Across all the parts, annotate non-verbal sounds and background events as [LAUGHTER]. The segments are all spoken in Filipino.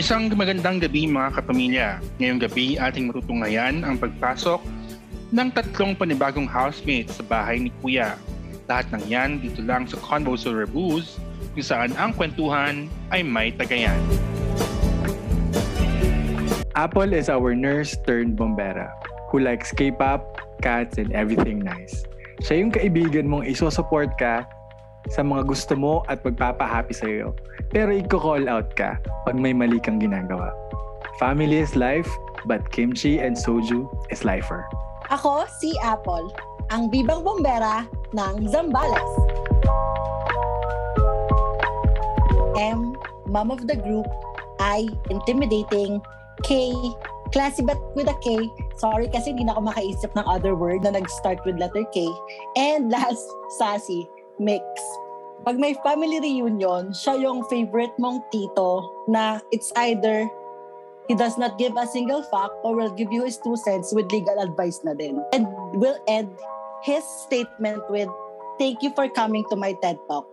Isang magandang gabi mga kapamilya. Ngayong gabi ating matutunghayan ang pagpasok ng tatlong panibagong housemates sa bahay ni Kuya. Lahat ng yan dito lang sa Convo sa Rebus kung saan ang kwentuhan ay may tagayan. Apple is our nurse turned bombera who likes K-pop, cats, and everything nice. Siya yung kaibigan mong isusupport ka sa mga gusto mo at magpapahappy sa iyo. Pero i-call out ka pag may mali kang ginagawa. Family is life, but kimchi and soju is lifer. Ako si Apple, ang bibang bombera ng Zambales. M, mom of the group. I, intimidating. K, classy but with a K. Sorry kasi hindi na ako makaisip ng other word na nag-start with letter K. And [LAUGHS] last, sassy mix. Pag may family reunion, siya yung favorite mong tito na it's either he does not give a single fact or will give you his two cents with legal advice na din. And will end his statement with, thank you for coming to my TED Talk.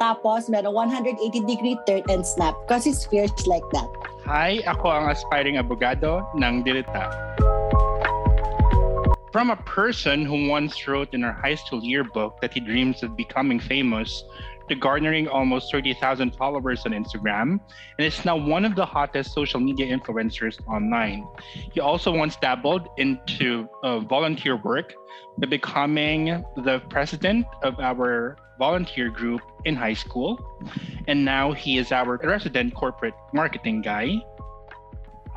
Tapos, meron 180 degree turn and snap because he's fierce like that. Hi, ako ang aspiring abogado ng Dilita. From a person who once wrote in our high school yearbook that he dreams of becoming famous to garnering almost 30,000 followers on Instagram and is now one of the hottest social media influencers online. He also once dabbled into uh, volunteer work by becoming the president of our volunteer group in high school. And now he is our resident corporate marketing guy.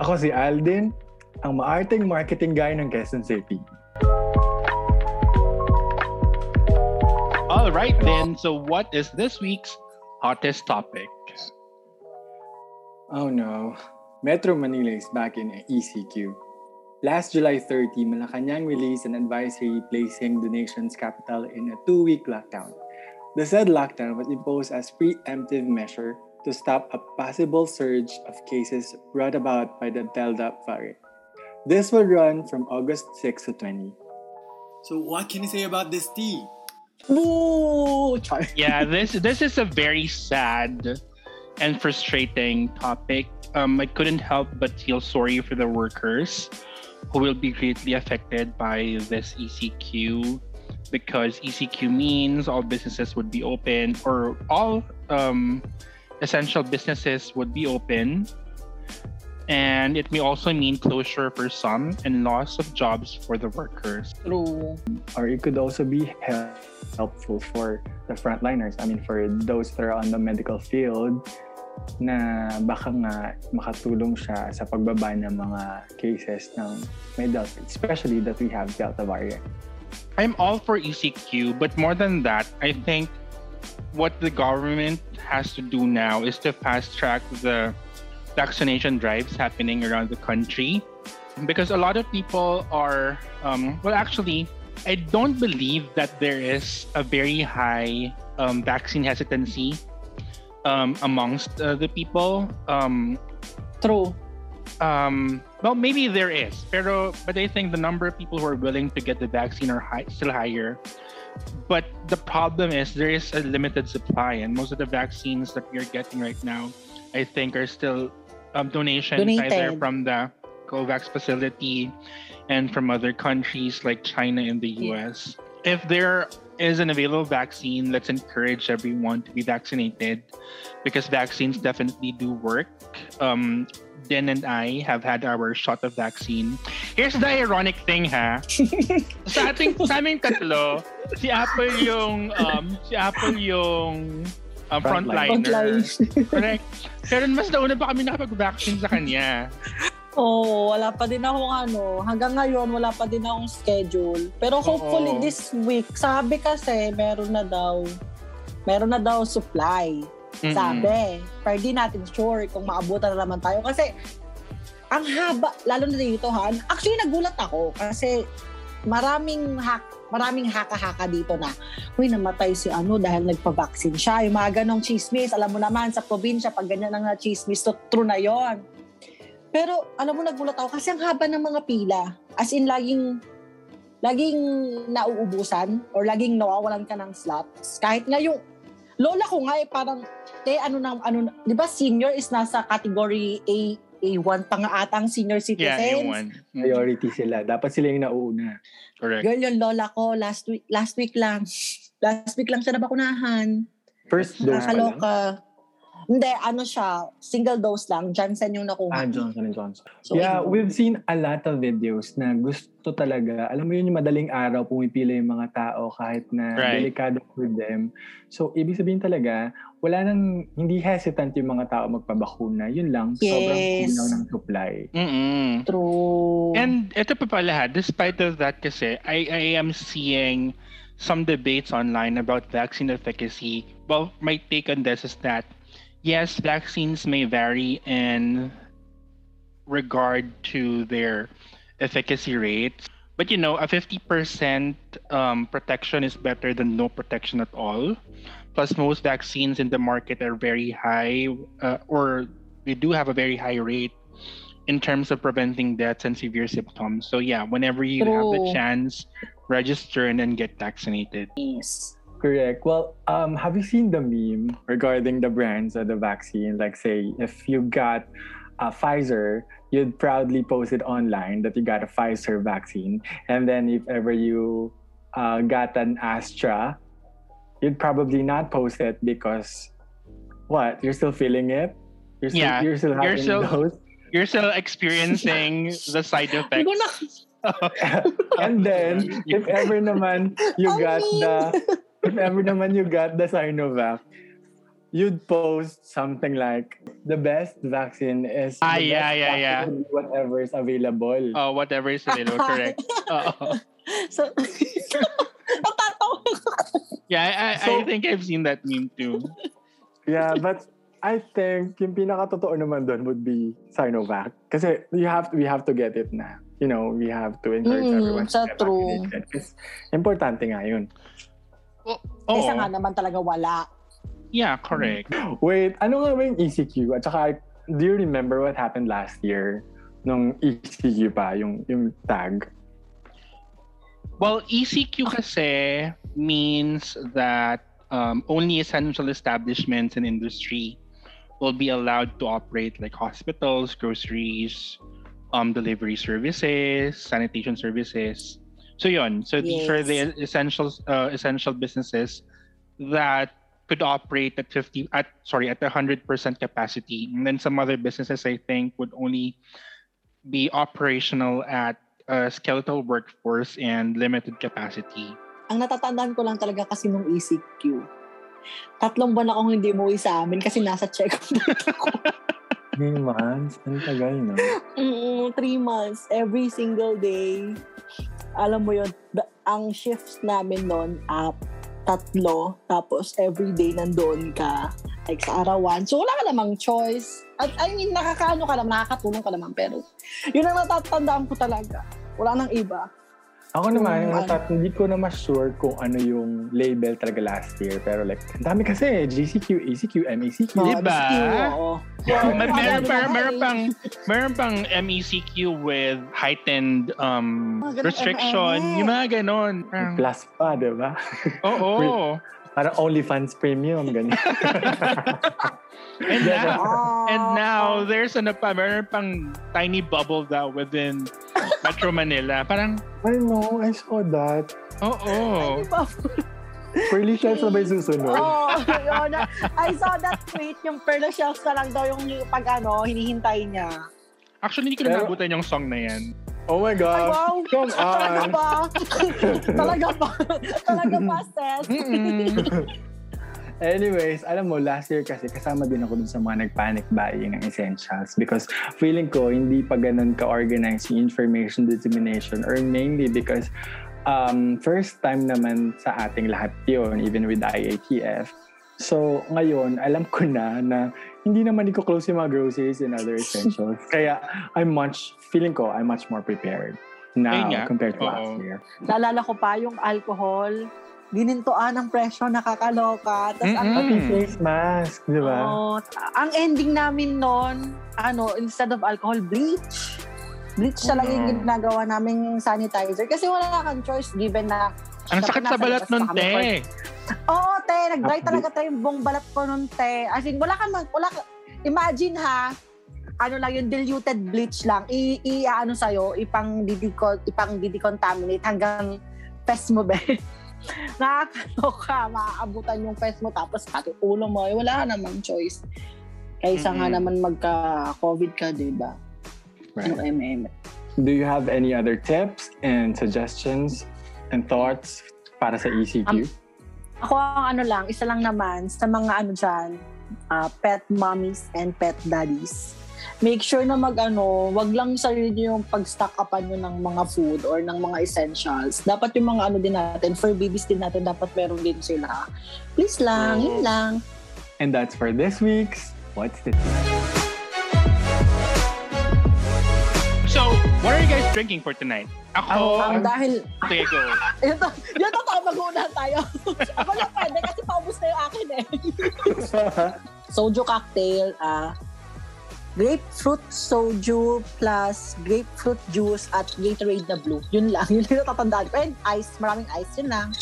Ako si Alden, ang maarting marketing guy ng Quezon City. Right, then. So, what is this week's hottest topic? Oh no, Metro Manila is back in ECQ. Last July 30, Malacanang released an advisory placing the nation's capital in a two-week lockdown. The said lockdown was imposed as preemptive measure to stop a possible surge of cases brought about by the Delta variant. This will run from August 6 to 20. So what can you say about this tea? Woo! Char. yeah, [LAUGHS] this this is a very sad and frustrating topic. Um, I couldn't help but feel sorry for the workers who will be greatly affected by this ECQ because ECQ means all businesses would be open or all um, essential businesses would be open. And it may also mean closure for some and loss of jobs for the workers. True. Or it could also be help- helpful for the frontliners. I mean, for those that are on the medical field na baka nga makatulong siya sa pagbaba ng mga cases ng may Delta, especially that we have Delta variant. I'm all for ECQ, but more than that, I think what the government has to do now is to fast track the vaccination drives happening around the country because a lot of people are, um, well, actually, I don't believe that there is a very high um, vaccine hesitancy um, amongst uh, the people. Um, True. um, well, maybe there is, pero but I think the number of people who are willing to get the vaccine are high, still higher. But the problem is there is a limited supply, and most of the vaccines that we are getting right now, I think, are still um, donations either from the COVAX facility and from other countries like China and the Yeah. US. If there is an available vaccine, let's encourage everyone to be vaccinated because vaccines definitely do work. Um, Den and I have had our shot of vaccine. Here's the ironic thing, ha? [LAUGHS] sa ating sa aming tatlo, si Apple yung um, si Apple yung um, Frontline. frontliner. Correct. Pero mas nauna pa kami nakapag-vaccine sa kanya. Oo, wala pa din akong ano. Hanggang ngayon, wala pa din akong schedule. Pero hopefully Oo. this week, sabi kasi, meron na daw, meron na daw supply. Mm-mm. Sabi. Pero di natin sure kung maabutan na naman tayo. Kasi, ang haba, lalo na dito ha. Actually, nagulat ako kasi maraming hack, maraming haka-haka dito na, uy, namatay si ano dahil nagpa-vaccine siya. Yung mga ganong chismis, alam mo naman, sa probinsya, pag ganyan ang na chismis, to, true na yon. Pero, alam mo, nagulat ako kasi ang haba ng mga pila. As in, laging, laging nauubusan or laging nawawalan ka ng slots. Kahit nga yung lola ko nga eh, parang, eh, ano na, ano, na- di ba senior is nasa category A, A1 pa nga atang senior Yeah, citizens. yung one. Mm, Priority sila. Dapat sila yung nauuna. Correct. Girl, yung lola ko, last week, last week lang. Last week lang siya nabakunahan. First dose pa lang. Hindi, ano siya, single dose lang. Johnson yung nakuha. Ah, Johnson Johnson. So, yeah, ayun. we've seen a lot of videos na gusto talaga. Alam mo yun yung madaling araw, pumipila yung mga tao kahit na Right. delikado for them. So, ibig sabihin talaga, wala nang, hindi hesitant yung mga tao magpabakuna. Yun lang, sobrang Yes. kulang ng supply. Mm-mm. True. And ito pa pala, ha, despite of that kasi, I, I am seeing some debates online about vaccine efficacy. Well, my take on this is that, yes, vaccines may vary in regard to their efficacy rates. But you know, a 50% um, protection is better than no protection at all. Plus, most vaccines in the market are very high, uh, or they do have a very high rate in terms of preventing deaths and severe symptoms. So yeah, whenever you have the chance, register and then get vaccinated. Yes. Correct. Well, um, have you seen the meme regarding the brands of the vaccine? Like, say, if you got a Pfizer, you'd proudly post it online that you got a Pfizer vaccine. And then if ever you uh, got an Astra, you'd probably not post it because what? You're still feeling it? You're still, Yeah, you're still you're having still- those? You're still experiencing [LAUGHS] the side effects. [LAUGHS] and then, [LAUGHS] if ever naman you Ang got mean. the, if ever naman you got the Sinovac, you'd post something like, the best vaccine is Ah, the yeah, best yeah, yeah. whatever is available. Oh, whatever is available, [LAUGHS] correct. So. [LAUGHS] Yeah, I, I, I So- think I've seen that meme too. Yeah, but I think yung pinakatotoo naman doon would be Sinovac. Kasi you have to, we have to get it na. You know, we have to encourage Mm, everyone sa to get true. vaccinated. Kasi importante nga yun. Oh, Kesa nga naman talaga wala. yeah, correct. Wait, ano nga ba yung ECQ? At saka, do you remember what happened last year nung ECQ pa, yung, yung tag? Well, ECQ kasi means that um, only essential establishments and industry will be allowed to operate like hospitals, groceries, um, delivery services, sanitation services. So yon. So these are the essential uh, essential businesses that could operate at 50 at sorry at 100% capacity. And then some other businesses I think would only be operational at a skeletal workforce and limited capacity. Ang natatandaan ko lang talaga kasi nung ECQ. Tatlong buwan akong hindi umuwi sa amin kasi nasa check-up na ako. [LAUGHS] Three months? Ang tagal, no? Mm, three months, every single day. Alam mo yun, the- ang shifts namin noon, up, tatlo, tapos every day nandoon ka, like sa arawan. So wala ka namang choice. At I mean, nakakaano ka naman, nakakatulong ka naman, pero yun ang natatandaan ko talaga. Wala nang iba. Ako naman, Mm, natat- hindi ko na mas sure kung ano yung label talaga last year. Pero like, ang dami kasi, GCQ, ACQ, MECQ. Oo, Diba? ECQ, oo. May, meron, pa, meron eh. pang meron pang MECQ with heightened um restriction, yung mga ganon. Plus pa, di ba? Oo. [LAUGHS] Parang OnlyFans Premium, ganyan. [LAUGHS] And now, and now there's ano pa, meron pang tiny bubble daw within Metro Manila. Parang, I know, I saw that. oo. Di ba? Pearly shells na ba yung susunod? Oo, yun. I saw that tweet, yung pearl shells na lang daw yung pag ano, hinihintay niya. Actually, hindi ko Pero- nabutan yung song na yan. Oh my Ay, God! wow! Come [LAUGHS] Talaga on! ba? [LAUGHS] Talaga ba? Talaga ba, Seth? Anyways, alam mo, last year kasi kasama din ako dun sa mga nag-panic buying ng essentials because feeling ko hindi pa ganun ka-organized yung information dissemination or mainly because um, first time naman sa ating lahat yun, even with IATF. So, ngayon, alam ko na na hindi naman i-close yung mga groceries and other essentials. [LAUGHS] Kaya, I'm much, feeling ko, I'm much more prepared now nga, compared to oo. last year. Naalala ko pa yung alcohol. Ginintuan ng presyo, nakakaloka. Tapos ang. Pati face mask, di ba? Oo. ang ending namin noon, ano, instead of alcohol, bleach. Bleach talaga yung ginagawa naming sanitizer. Kasi wala kang choice given na Ang sakit sa balat nun, te. Oo, te. Nag-dry talaga tayo yung buong balat ko nun, te. As in, wala ka mag, wala ka, imagine ha, ano lang yung diluted bleach lang, i, i ano sa'yo, ipang didicon, ipang didecontaminate hanggang fest mo, be. [LAUGHS] Nakakaloka, maaabutan yung fest mo, tapos pati ulo mo, eh, wala ka namang choice. Kaysa nga Mhm. naman magka-COVID ka, di ba? Ano Right. MM. Do you have any other tips and suggestions and thoughts para sa ECQ? Ako ang ano lang, isa lang naman sa mga ano dyan, ah, pet mommies and pet daddies. Make sure na mag ano, wag lang sarili nyo yung pag-stock upan nyo ng mga food or ng mga essentials. Dapat yung mga ano din natin, for babies din natin, dapat meron din sila. Please lang, yun lang. And that's for this week's What's the So, what are you guys drinking for tonight? Ako, Ang dahil, okay, go. [LAUGHS] yun to, yun to, tama mag tayo. [LAUGHS] Ako lang pwede kasi paubos na yung akin eh. [LAUGHS] soju cocktail, ah, grapefruit soju plus grapefruit juice at Gatorade na blue. Yun lang. Yun lang natatandaan ko. And ice. Maraming ice. Yun lang.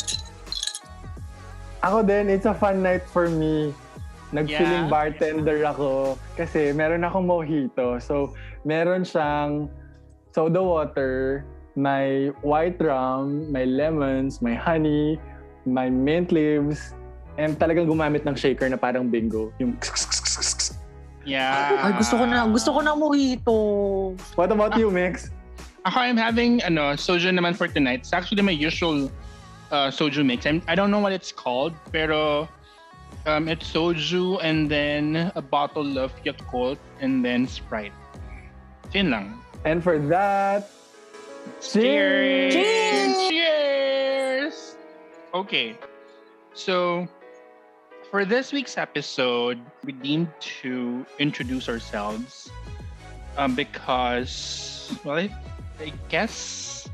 Ako din, it's a fun night for me. Nag-feeling Yeah. bartender ako kasi meron akong mojito. So, meron siyang soda water, may white rum, may lemons, may honey, may mint leaves, and talagang gumamit ng shaker na parang bingo. Yung Yeah. Ay, gusto ko na, gusto ko na mojito. What about you, Mix? Ako, I'm having ano, soju naman for tonight. It's actually my usual uh, soju mix. I'm, I don't know what it's called, pero um, it's soju and then a bottle of Yakult and then Sprite. Yun lang. And for that, Cheers! Cheers! Cheers! Okay. So, for this week's episode, we deemed to introduce ourselves um, because, well, I, I guess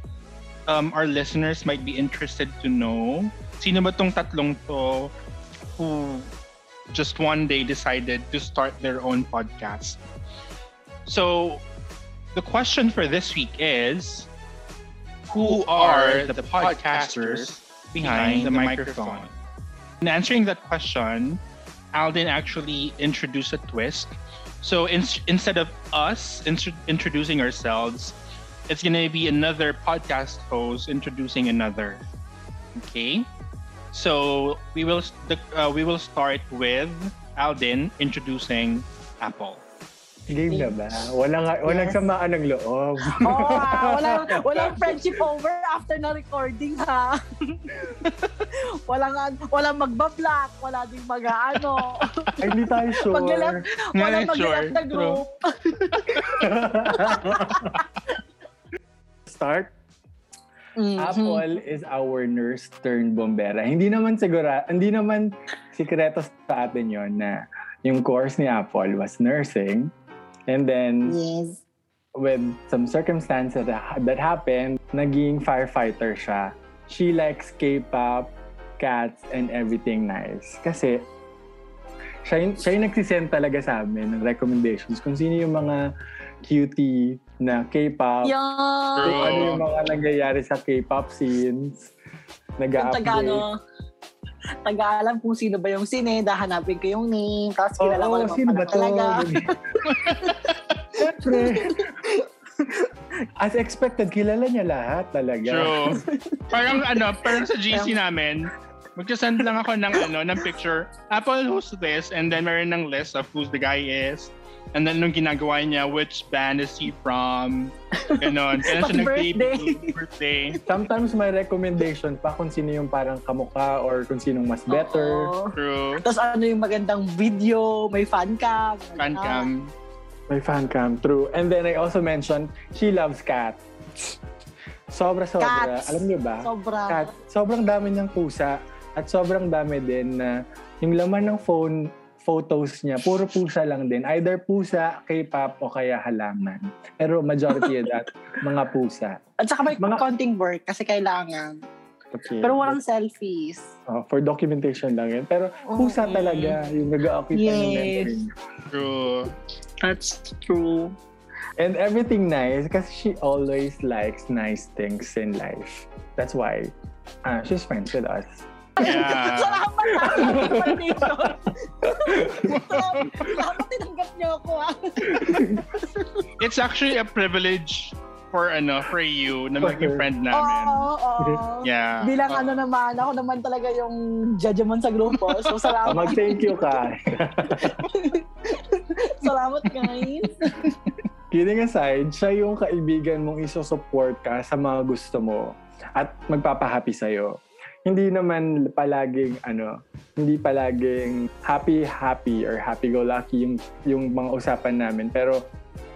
um, our listeners might be interested to know sino ba tong tatlong to who just one day decided to start their own podcast. So, the question for this week is Who are the podcasters behind the microphone? In answering that question, Alden actually introduced a twist. So in, instead of us intro- introducing ourselves, it's going to be another podcast host introducing another. Okay? So we will uh, we will start with Alden introducing Apple. Game na ba? Walang, walang Yes. samaan ng loob. [LAUGHS] Oh, ah, walang, walang friendship over after na recording, ha? [LAUGHS] walang, walang magbablock, wala ding mag-ano. Ay, hindi tayo [LAUGHS] sure. Mag-left, walang Yeah, sure. na group. Start. Mhm. Apple is our nurse turned bombera. Hindi naman sigura, hindi naman sikreto sa atin yon na yung course ni Apple was nursing. And then, Yes. with some circumstances that, that happened, naging firefighter siya. She likes K-pop, cats, and everything nice. Kasi, siya yung, siya yung nagsisend talaga sa amin ng recommendations kung sino yung mga cutie na K-pop, kung Yan. ano yung mga nangyayari sa K-pop scenes. Yung Nag-update. taga, ano, taga-alam kung sino ba yung sine, dahanapin ko yung name, tapos kilala ko Oo, naman sino ba talaga. [LAUGHS] Siyempre. As expected, kilala niya lahat talaga. True. [LAUGHS] parang ano, parang sa GC namin, magkasend lang ako ng ano, ng picture. Apple who's this? And then meron ng list of who the guy is. And then nung ginagawa niya, which band is he from? Ganon. Kailan siya [LAUGHS] nag-debut, birthday. Sometimes may recommendation pa kung sino yung parang kamukha or kung sinong mas better. Oo. True. Tapos ano yung magandang video, may fan cam. Fan cam. May fan cam, true. And then I also mentioned, she loves cats. Sobra-sobra. Alam niyo ba? Sobra. Cat. Sobrang dami niyang pusa. At sobrang dami din na yung laman ng phone photos niya, puro pusa lang din. Either pusa, K-pop, o kaya halaman. Pero majority of that, [LAUGHS] mga pusa. At saka may Mga- konting work kasi kailangan. Okay. Pero walang selfies. Oh, for documentation lang yun. Pero pusa Oo. talaga yung nag-occupy ng Yes. memory niya. True. That's true. And everything nice kasi she always likes nice things in life. That's why uh, she's friends with us. Yeah. Salamat ha. Validation. Salamat, salamat tinanggap niyo ako ah. It's actually a privilege for ano for you na maging friend namin. Oo, oo. Yeah. Bilang Oo. ano naman, ako naman talaga yung judgment sa grupo. So, salamat. Mag-thank you ka. [LAUGHS] salamat, guys. Kidding aside, siya yung kaibigan mong isusupport ka sa mga gusto mo at magpapahappy sa'yo. Hindi naman palaging ano, hindi palaging happy happy or happy go lucky yung yung mga usapan namin pero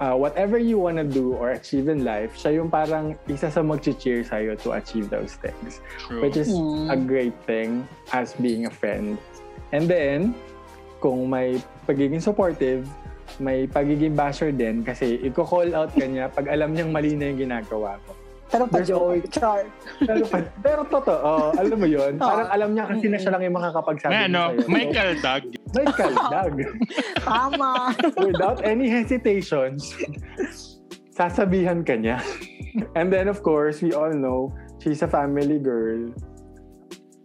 uh, whatever you wanna do or achieve in life, siya yung parang isa sa mag-cheer sa'yo to achieve those things. True. Which is Hmm. a great thing as being a friend. And then, kung may pagiging supportive, may pagiging basher din kasi i-call out ka niya pag alam niyang mali na yung ginagawa mo. Pero pa always- Char. Pero, pa- pero totoo, alam mo yun, parang alam niya kasi na siya lang yung makakapagsabi May ano, sa'yo. may kaldag. May kaldag. [LAUGHS] Tama. Without any hesitations, sasabihan ka niya. And then of course, we all know, she's a family girl.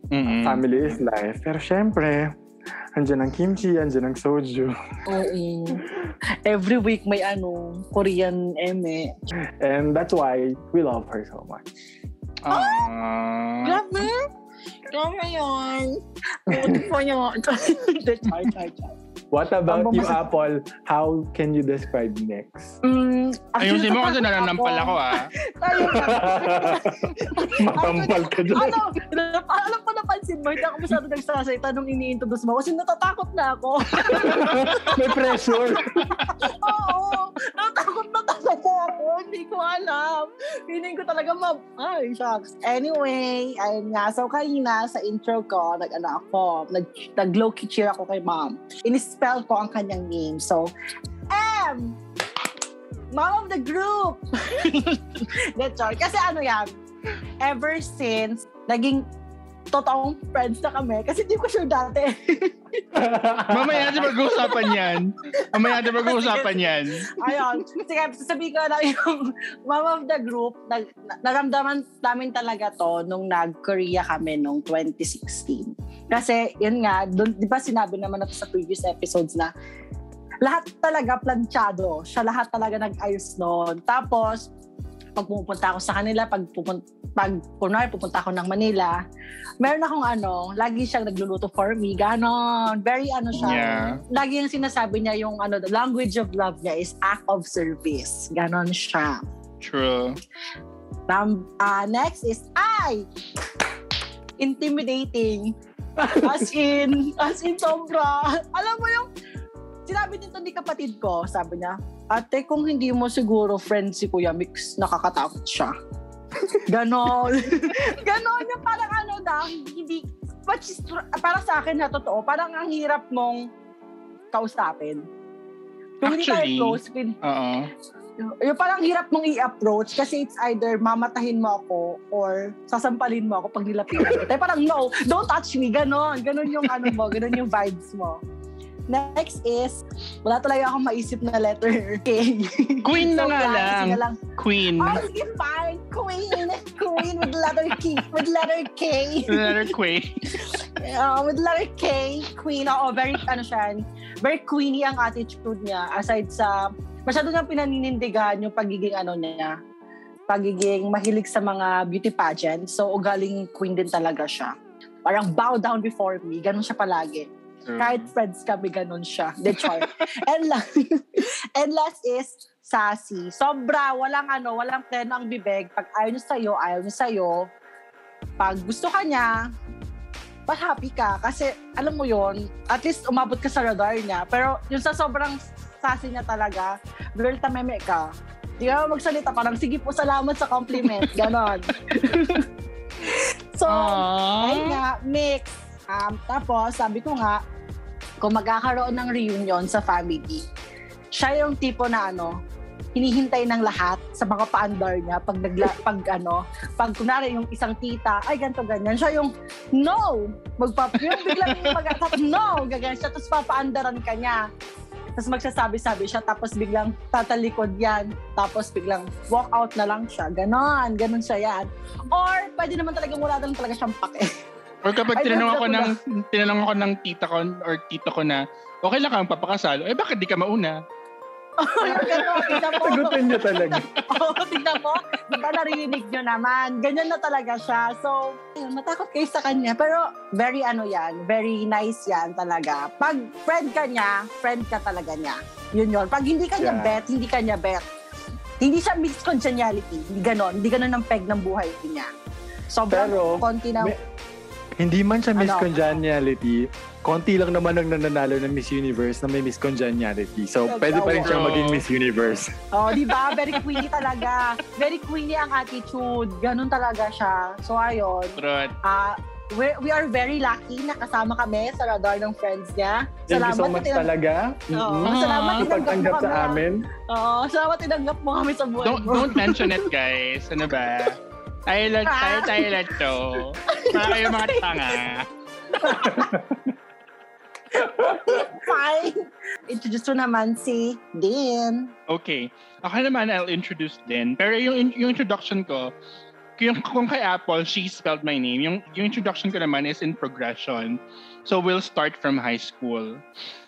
Mm-mm. Family is life. Pero syempre, andyan ang kimchi, andyan ang soju. Oo. Every week may ano, Korean eme. And that's why we love her so much. Aww. Grabe! Grabe yun. Buti po yun. char, char, char. What about you, Apple? How can you describe next? Mm, Ayusin mo kasi nananampal ako ah. [LAUGHS] Tayo na. Matampal ka dyan. ano, alam ko napansin mo, hindi ako masyado nagsasalita nung ini-introduce mo kasi natatakot na ako. [LAUGHS] May pressure. Oo, natatakot na talaga ako. Hindi ko alam. Feeling ko talaga ma... Ay, shucks. Anyway, ayun nga. So, kanina sa intro ko, nag-ano ako, nag, nag-low-key cheer ako kay mom. In-spell ko ang kanyang name. So, M! Mom of the group! [LAUGHS] That's all. Kasi ano yan, ever since naging totoong friends na kami, kasi di ko sure dati. [LAUGHS] Mamaya natin pag-uusapan yan. Mamaya natin pag-uusapan yan. Ayun. Sige, sasabihin ko na yung mom of the group, nag, na- naramdaman namin talaga to nung nag-Korea kami nung 2016. Kasi, yun nga, dun, di ba sinabi naman natin sa previous episodes na lahat talaga planchado. Siya lahat talaga nag-ayos noon. Tapos, pag pupunta ako sa kanila, pag pupunta, pag kunwari pupunta ako ng Manila, meron akong ano, lagi siyang nagluluto for me, ganon. Very ano siya, Yeah. lagi yung sinasabi niya yung ano, the language of love niya is act of service. Ganon siya. True. Num- ah, next is I. Intimidating. As in, as in sobra. Alam mo yung, sinabi nito ni kapatid ko, sabi niya, ate, kung hindi mo siguro friend si Kuya Mix, nakakatakot siya. Ganon. [LAUGHS] Ganon yung parang ano na, hindi, is, para sa akin na totoo, parang ang hirap mong kausapin. Kung hindi tayo Actually, close with, Oo. Yung parang hirap mong i-approach kasi it's either mamatahin mo ako or sasampalin mo ako pag nilapitan [LAUGHS] kita. Parang no, don't touch me, ganon. Ganon yung ano mo, ganon yung vibes mo. Next is, wala talaga akong maisip na letter [LAUGHS] K. Queen na nga lang. lang. Queen. Oh, sige, fine. Queen. Queen with letter K. With letter K. Letter Queen. [LAUGHS] Uh, with letter K, Queen. Oo, very, ano siya, very queeny ang attitude niya. Aside sa, masyado niyang pinaninindigan yung pagiging ano niya, pagiging mahilig sa mga beauty pageant. So, ugaling queen din talaga siya. Parang bow down before me. Ganon siya palagi. Kahit friends kami, ganon siya. The char. [LAUGHS] and, la- [LAUGHS] and last is sassy. Sobra, walang ano, walang pleno ang bibig. Pag ayaw niya sa'yo, ayaw niya sa'yo. Pag gusto ka niya, but happy ka. Kasi, alam mo yon at least umabot ka sa radar niya. Pero yung sa sobrang sassy niya talaga, girl, tameme ka. Di ka magsalita, parang sige po, salamat sa compliment. [LAUGHS] Ganon. so, ayun Aww. nga, mix. Um, tapos, sabi ko nga, kung magkakaroon ng reunion sa family, siya yung tipo na ano, hinihintay ng lahat sa mga paandar niya pag nagla, pag ano, pag kunwari yung isang tita, ay ganto ganyan. Siya yung, no! Magpap, yung biglang mag no! Gaganyan siya, tapos papaandaran ka niya. Tapos magsasabi-sabi siya, tapos biglang tatalikod yan. Tapos biglang walk out na lang siya. Ganon, ganon siya yan. Or, pwede naman talagang wala na lang talaga siyang pake. Or kapag tinanong ako ko ng tinanong ako ng tita ko or tito ko na okay lang kang papakasal, eh bakit di ka mauna? Yung gano'n, tignan mo. Sagutin niya talaga. Oo, tignan mo. Di ba narinig nyo naman? Ganyan na talaga siya. So, ayun, matakot kayo sa kanya. Pero, very ano yan, very nice yan talaga. Pag friend ka niya, friend ka talaga niya. Yun yun. Pag hindi ka niya Yeah. bet, hindi ka niya bet. Hindi siya mixed congeniality. Hindi ganon. Hindi ganon ang peg ng buhay niya. Sobrang Pero, konti na... may- Hindi man siya Miss Ano? Congeniality, konti lang naman ang nananalo ng Miss Universe na may Miss Congeniality. So, Yes, pwede pa rin siyang oo. maging Miss Universe. Oh, di ba? Very queenie talaga. Very queenie ang attitude. Ganon talaga siya. So, ayun. Trot. Ah, we we are very lucky na kasama kami sa radar ng friends niya. Thank you so much tinang- talaga. Oo, Mm-mm. salamat tinanggap mo Ipagtanggap kami. sa amin. Oo, salamat tinanggap mo kami sa buhay Don't, mo. don't mention it, guys. Ano ba? Tayo lang, tayo, tayo lang to. Mga kayo mga tanga. [LAUGHS] [LAUGHS] Fine. Introduce mo naman si Din. Okay. Ako naman, I'll introduce din. Pero yung, yung introduction ko, yung, kung kay Apple, she spelled my name. Yung, yung introduction ko naman is in progression. So, we'll start from high school.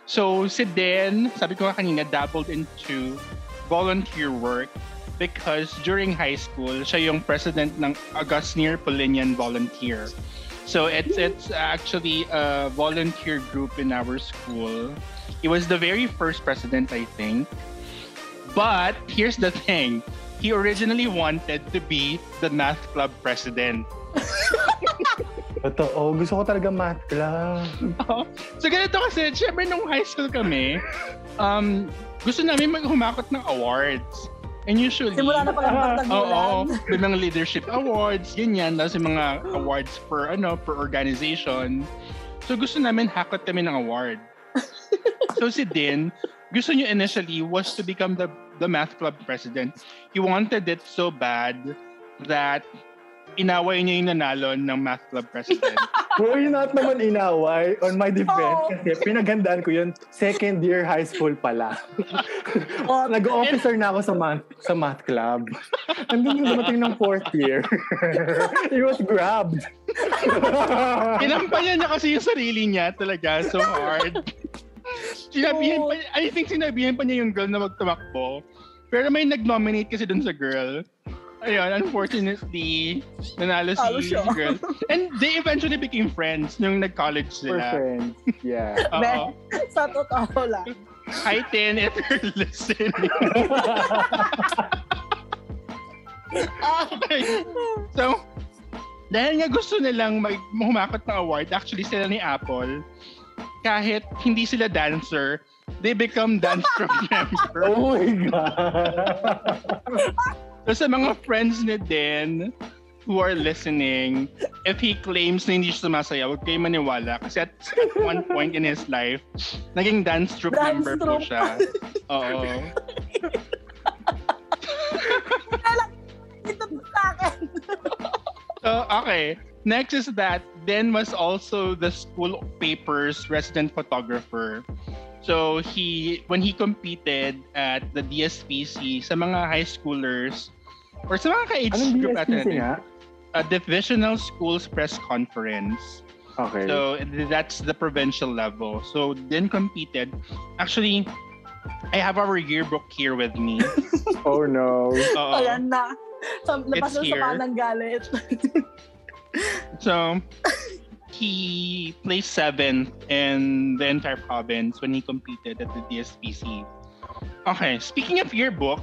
So, si Den, sabi ko kanina, dabbled into volunteer work because during high school, siya yung president ng Augustinier Polinian Volunteer. So it's it's actually a volunteer group in our school. He was the very first president, I think. But here's the thing. He originally wanted to be the math club president. [LAUGHS] Totoo. Gusto ko talaga math club. So ganito kasi, syempre nung high school kami, um, gusto namin maghumakot ng awards. And usually, Simula na pala Oo, pagtagulan. may mga leadership awards, ganyan. Tapos yung mga awards per, ano, per organization. So gusto namin hakot kami ng award. [LAUGHS] so si Din, gusto niya initially was to become the, the math club president. He wanted it so bad that inaway niya yung nanalo ng math club president. [LAUGHS] Uy, not naman inaway. On my defense, Oo. kasi pinagandaan ko yun, second year high school pala. [LAUGHS] Oh, Nag-officer na ako sa math, sa math club. [LAUGHS] Hanggang yung dumating ng fourth year. He was grabbed. Kinampanya niya kasi yung sarili niya talaga so hard. Sinabihan pa, I think sinabihan pa niya yung girl na magtumakbo. Pero may nag-nominate kasi dun sa girl. Ayun, unfortunately, nanalo si, si girl. And they eventually became friends nung nag-college We're sila. friends. Yeah. [LAUGHS] Oo. sa totoo lang. Hi, Tin, if you're listening. Okay. So, dahil nga gusto nilang mag humakot ng award, actually sila ni Apple, kahit hindi sila dancer, they become dance troupe [LAUGHS] members. Oh my God. [LAUGHS] So sa mga friends ni Den who are listening, if he claims na hindi siya sumasaya, huwag kayo maniwala. Kasi at, at one point in his life, naging dance troupe Dance member po troupe. siya. Oo. Ito sa akin. So, okay. Next is that Den was also the school paper's resident photographer. So he when he competed at the DSPC sa mga high schoolers or sa mga ka-age Anong group nga? a divisional schools press conference. Okay. So that's the provincial level. So then competed. Actually, I have our yearbook here with me. [LAUGHS] oh no. Oo. Ayan na. Sa, labas It's na sa here. ng galit. So [LAUGHS] he placed seventh in the entire province when he competed at the DSPC. Okay, speaking of yearbook,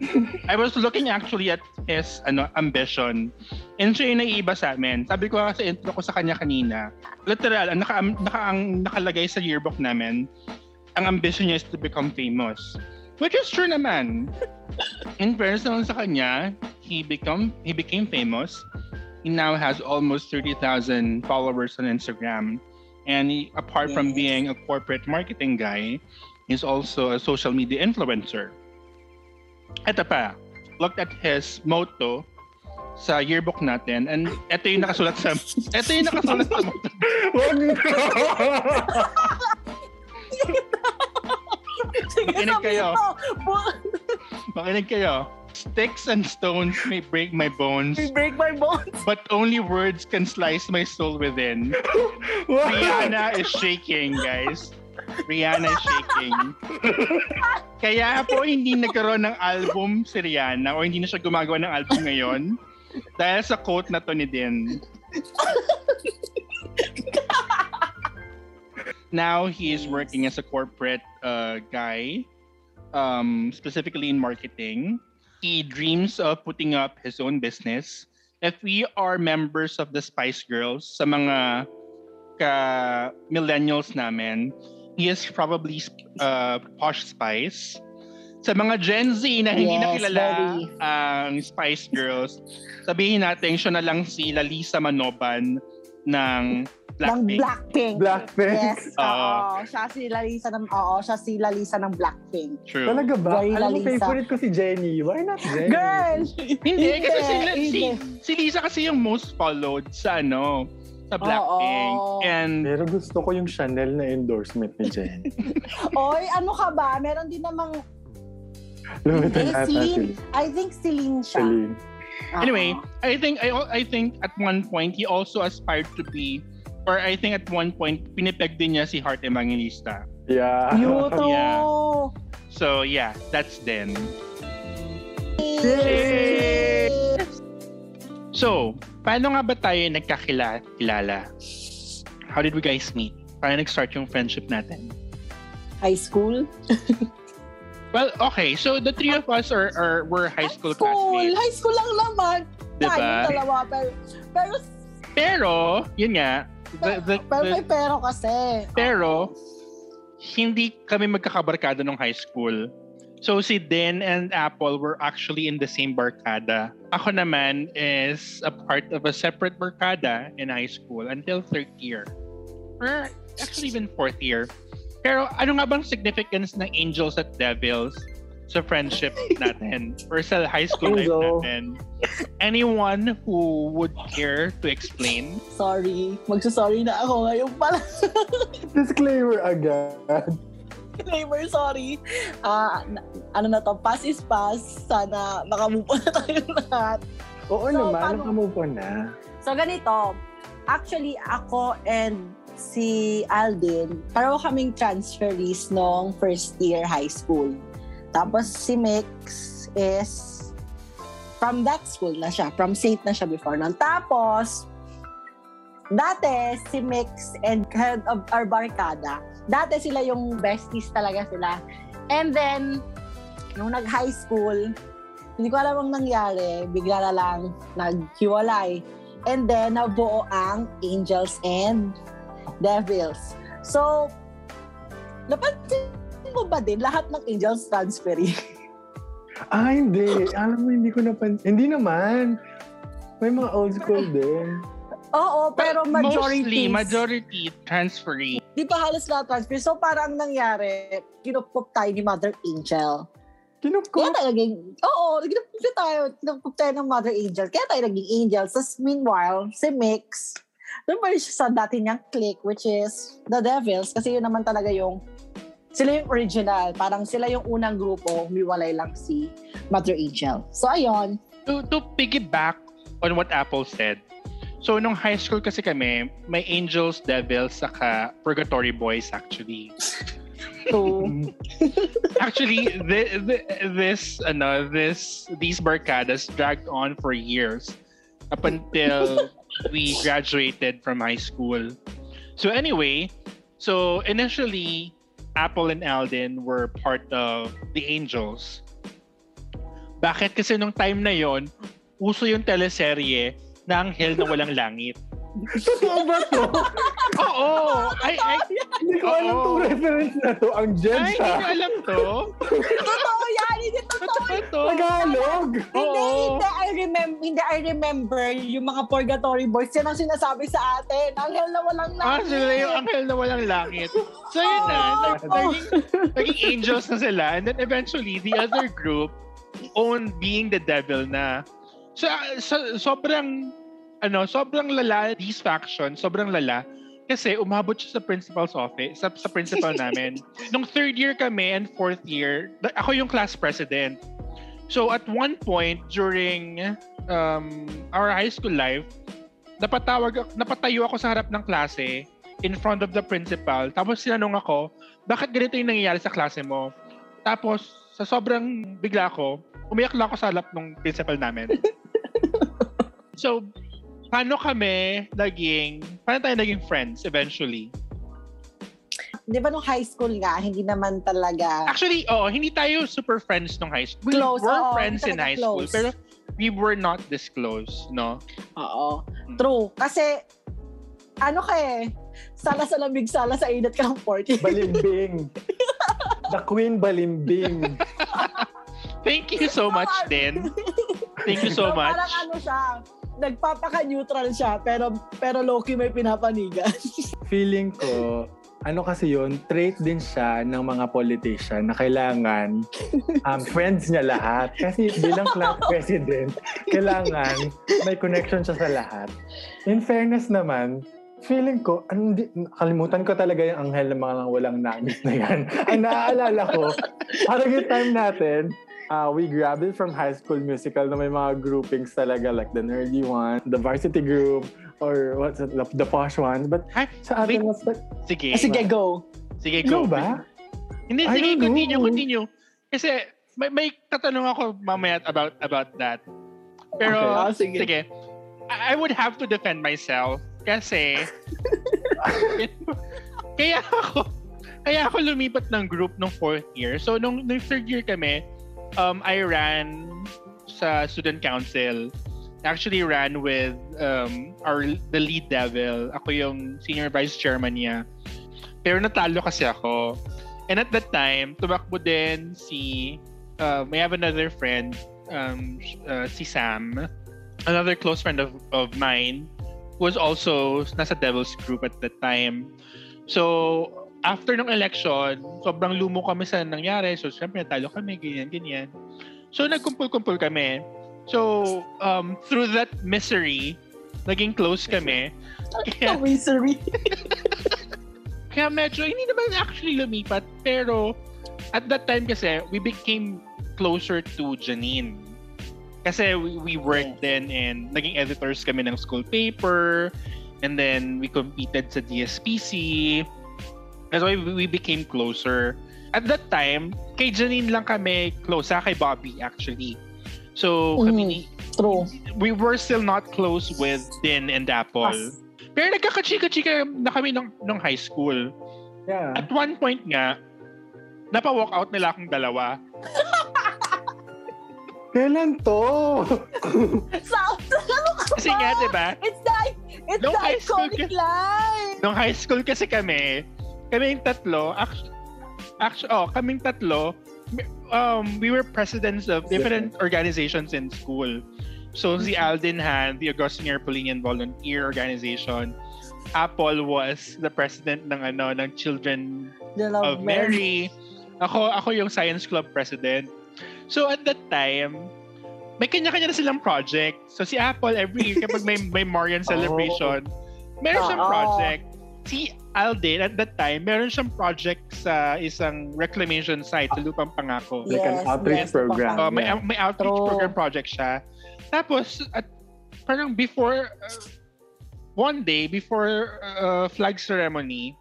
[LAUGHS] I was looking actually at his ano ambition. And siya yung naiiba sa amin. Sabi ko sa intro ko sa kanya kanina, literal, ang, naka, naka, ang nakalagay sa yearbook namin, ang ambition niya is to become famous. Which is true naman. [LAUGHS] In fairness naman sa kanya, he become he became famous. He now has almost 30,000 followers on Instagram. And he, apart from being a corporate marketing guy, he's also a social media influencer. Ito pa, looked at his motto sa yearbook natin and ito yung nakasulat sa [LAUGHS] ito yung nakasulat sa motto. Wag. Sige, Makinig kayo. Makinig kayo. Sticks and stones may break my bones, We break my bones. but only words can slice my soul within. [LAUGHS] Rihanna is shaking, guys. Rihanna is shaking. Kaya po hindi nagkaroon ng album si Rihanna o hindi na siya gumagawa ng album ngayon dahil sa quote na to ni Din. Now he is working as a corporate uh, guy, um, specifically in marketing. He dreams of putting up his own business. If we are members of the Spice Girls, sa mga ka millennials namin, he is probably uh, Posh Spice. Sa mga Gen Z na hindi Yes, nakilala ang Spice Girls, sabihin natin siya na lang si Lalisa Manoban ng Ng Blackpink. Blackpink. Blackpink? Yes, [LAUGHS] Oo. oo. Siya si Lalisa ng, oo, siya si Lalisa ng Blackpink. True. Talaga ba? Very Alam mo, favorite ko si Jenny. Why not Jenny? Girl! Hindi, kasi si, si, hindi. si Lisa kasi yung most followed sa ano, sa Blackpink. And Pero gusto ko yung Chanel na endorsement ni Jenny. [LAUGHS] Oy, ano ka ba? Meron din namang, Lumitan eh, ata Celine. I think Celine siya. Celine. Oo. anyway, I think I I think at one point he also aspired to be or I think at one point pinipeg din niya si Heart Evangelista. Yeah. You too. Yeah. So yeah, that's then. So, paano nga ba tayo nagkakilala? How did we guys meet? Paano nag-start yung friendship natin? High school? [LAUGHS] Well, okay. So the three of us are, are were high school classmates. High school lang naman. Diba? Tayong dalawa. Pero, pero, Pero, yun nga, the, the, pero may pero kasi. pero, hindi kami magkakabarkada nung high school. So si Den and Apple were actually in the same barkada. Ako naman is a part of a separate barkada in high school until third year. Or actually even fourth year. Pero ano nga bang significance ng angels at devils sa friendship natin [LAUGHS] or sa high school life natin? Anyone who would care to explain? Sorry. Magsasorry na ako ngayon pala. [LAUGHS] Disclaimer agad. Disclaimer, sorry. Ah, na- ano na to, pass is pass. Sana makamove on na tayo lahat. Oo So, naman, paano- nakamove on na. So, ganito. Actually, ako and si Alden, pareho kaming transferees nung first year high school. Tapos si Mix is from that school na siya. From Saint na siya before nun. Tapos, dati si Mix and head of our barkada, dati sila yung besties talaga sila. And then, nung nag-high school, hindi ko alam ang nangyari. Bigla na lang naghiwalay. And then, nabuo ang Angels and Devils. So, napansin mo ba din lahat ng Angels transferee? Ah, hindi. Alam mo, hindi ko napan... Hindi naman. May mga old school [LAUGHS] din. Oo, pero majority. Mostly, majority transferee. Di pa halos lahat transfer. So, parang ang nangyari, kinukup tayo ni Mother Angel. Kaya Kinukup. tayo naging, oo, kinukup tayo, kinukup tayo ng Mother Angel. Kaya tayo naging Angels. Tapos meanwhile, si Mix, doon pa rin siya sa dati niyang clique, which is the Devils. Kasi yun naman talaga yung, sila yung original. Parang sila yung unang grupo, humiwalay lang si Mother Angel. So, ayun. To, to piggyback on what Apple said, so nung high school kasi kami, may angels, devils, saka purgatory boys actually. [LAUGHS] So, [LAUGHS] Actually, the, the, this, ano, this, these barkadas dragged on for years up until [LAUGHS] we graduated from high school. So anyway, so initially, Apple and Alden were part of the Angels. Bakit? Kasi nung time na yon, uso yung teleserye na Anghel na Walang Langit. Totoo ba to? Oo! Ay, ay, Hindi ko alam tong reference na to. Ang Jen ay, hindi ko alam to. totoo yan! Hindi totoo Totoo to. Tagalog. Hindi, Oo. hindi, I remember, hindi, I remember yung mga purgatory boys. Yan ang sinasabi sa atin. Anghel na walang Ah, langit. sila yung Anghel na Walang Langit. So yun na, nag- Oo. naging, naging angels na sila. And then eventually, the other group owned being the devil na. So, so sobrang, ano, sobrang lala, these factions, sobrang lala. Kasi umabot siya sa principal's office, sa, sa principal [LAUGHS] namin. Nung third year kami and fourth year, ako yung class president. So at one point during um, our high school life, napatawag, napatayo ako sa harap ng klase in front of the principal. Tapos sinanong ako, bakit ganito yung nangyayari sa klase mo? Tapos, sa sobrang bigla ko, umiyak lang ako sa harap ng principal namin. [LAUGHS] so, paano kami naging, paano tayo naging friends eventually? Di ba nung high school nga, hindi naman talaga... Actually, oh, hindi tayo super friends nung high school. We Close, were oo, friends in high school, close. pero we were not this close, no? Oo. True. Kasi, ano ka eh, sala sa lamig, sala sa init ka ng 40. [LAUGHS] Balimbing. The Queen Balimbing. Thank you so much, din. Thank you so much. Parang ano siya, nagpapaka-neutral siya, pero pero low-key may pinapanigan. [LAUGHS] Feeling ko, ano kasi yun, trait din siya ng mga politician na kailangan um, friends niya lahat. Kasi bilang class [LAUGHS] president, kailangan may connection siya sa lahat. In fairness naman, feeling ko, ano, di, kalimutan ko talaga yung anghel ng mga walang nangis na yan. [LAUGHS] Ang naaalala ko, parang yung time natin, uh, we grabbed it from high school musical na may mga groupings talaga like the nerdy one, the varsity group, or what's it, the, the posh ones. But Ay, sa atin wait. was like, Sige. Sige, go. Sige, go go. ba? Hindi, I sige, continue, know. continue. Kasi may, may tatanong ako mamaya about about that. Pero, Okay, ah, sige. sige. I, I would have to defend myself kasi [LAUGHS] kaya ako kaya ako lumipat ng group nung fourth year. So, nung, nung third year kami, um, I ran sa student council. Actually ran with um, our the lead devil. Ako yung senior vice chairman niya. Pero natalo kasi ako. And at that time, tumakbo din si, um, I have another friend, um, uh, si Sam, another close friend of, of mine, was also nasa Devil's Group at that time. So, after ng election, sobrang lumo kami sa nangyari. So, syempre, natalo kami, ganyan, ganyan. So, nagkumpul-kumpul kami. So, um, through that misery, naging close kami. Kaya, [LAUGHS] misery. kaya medyo, hindi naman actually lumipat. Pero, at that time kasi, we became closer to Janine. Kasi we, we worked then and naging editors kami ng school paper. And then, we competed sa DSPC. That's why we we became closer. At that time, kay Janine lang kami close. Ha? Kay Bobby, actually. So, kami Mm. ni, True. we were still not close with Din and Apple. As- Pero nagkakachika-chika na kami nung, nung high school. Yeah. At one point nga, napa-walk out nila akong dalawa. [LAUGHS] Kailan to? [LAUGHS] Sa, ka Kasi nga, di ba? It's the, it's the iconic line. Nung high school kasi kami, kami yung tatlo, actually, actually oh, kaming tatlo, um, we were presidents of different organizations in school. So si Alden Han, the Augustine Erpolinian Volunteer Organization, Apple was the president ng ano ng Children of Mary. Ako ako yung Science Club president. So at that time, may kanya-kanya na silang project. So si Apple every year kapag may may Marian [LAUGHS] celebration, meron siyang Oo. project. Si Alden at that time, meron siyang project sa isang reclamation site sa Lupang Pangako. Like an Yes, outreach yes, program. Uh, may Yeah. may outreach True. program project siya. Tapos at parang before uh, one day before uh, flag ceremony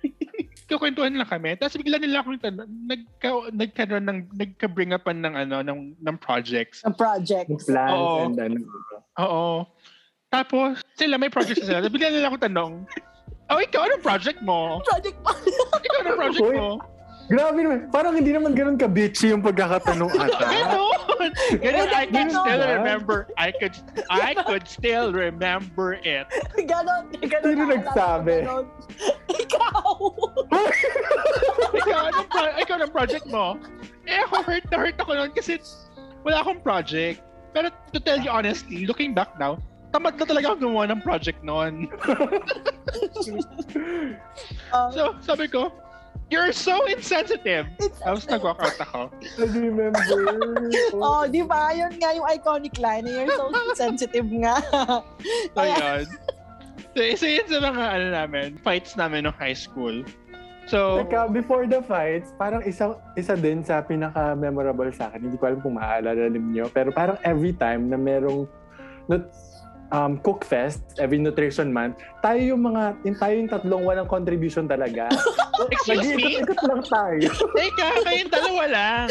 [LAUGHS] kukwentuhan lang kami. Tapos bigla nila akong tanong, nagka, nagkaroon ng, nagka-bring upan ng, ano, ng, ng projects. Ang project. Yung plans Oo. and ano. Oo. Tapos, sila may projects na sila. Tapos bigla nila akong tanong, oh, ikaw, anong project mo? Project pa. Ikaw, anong project Uy. mo? Grabe naman. Parang hindi naman ganun ka-bitchy yung pagkakatanong [LAUGHS] ata. Ganon! Ganon, I can still remember. I could, I could still remember it. Ganon. Ganon. Sino nagsabi? Ganon. Ikaw. ikaw, anong, pro- ikaw, anong project mo? Eh, ako hurt na hurt ako noon kasi wala akong project. Pero to tell you honestly, looking back now, tamad na talaga ako gumawa ng project noon. Um, So, sabi ko, you're so insensitive. it's, Tapos nag-walk out ako. I remember. oh, di ba? Yun nga yung iconic line. You're so sensitive nga. So, yun. So, isa yun sa mga, ano namin, fights namin nung high school. So, Teka, before the fights, parang isa, isa din sa pinaka-memorable sa akin. Hindi ko alam kung maaalala niyo. Pero parang every time na merong nut, um, cook fest, every nutrition month, tayo yung mga, yung tayo yung tatlong walang contribution talaga. [LAUGHS] excuse me? Nag-iikot-ikot lang tayo. Teka, kayong dalawa lang.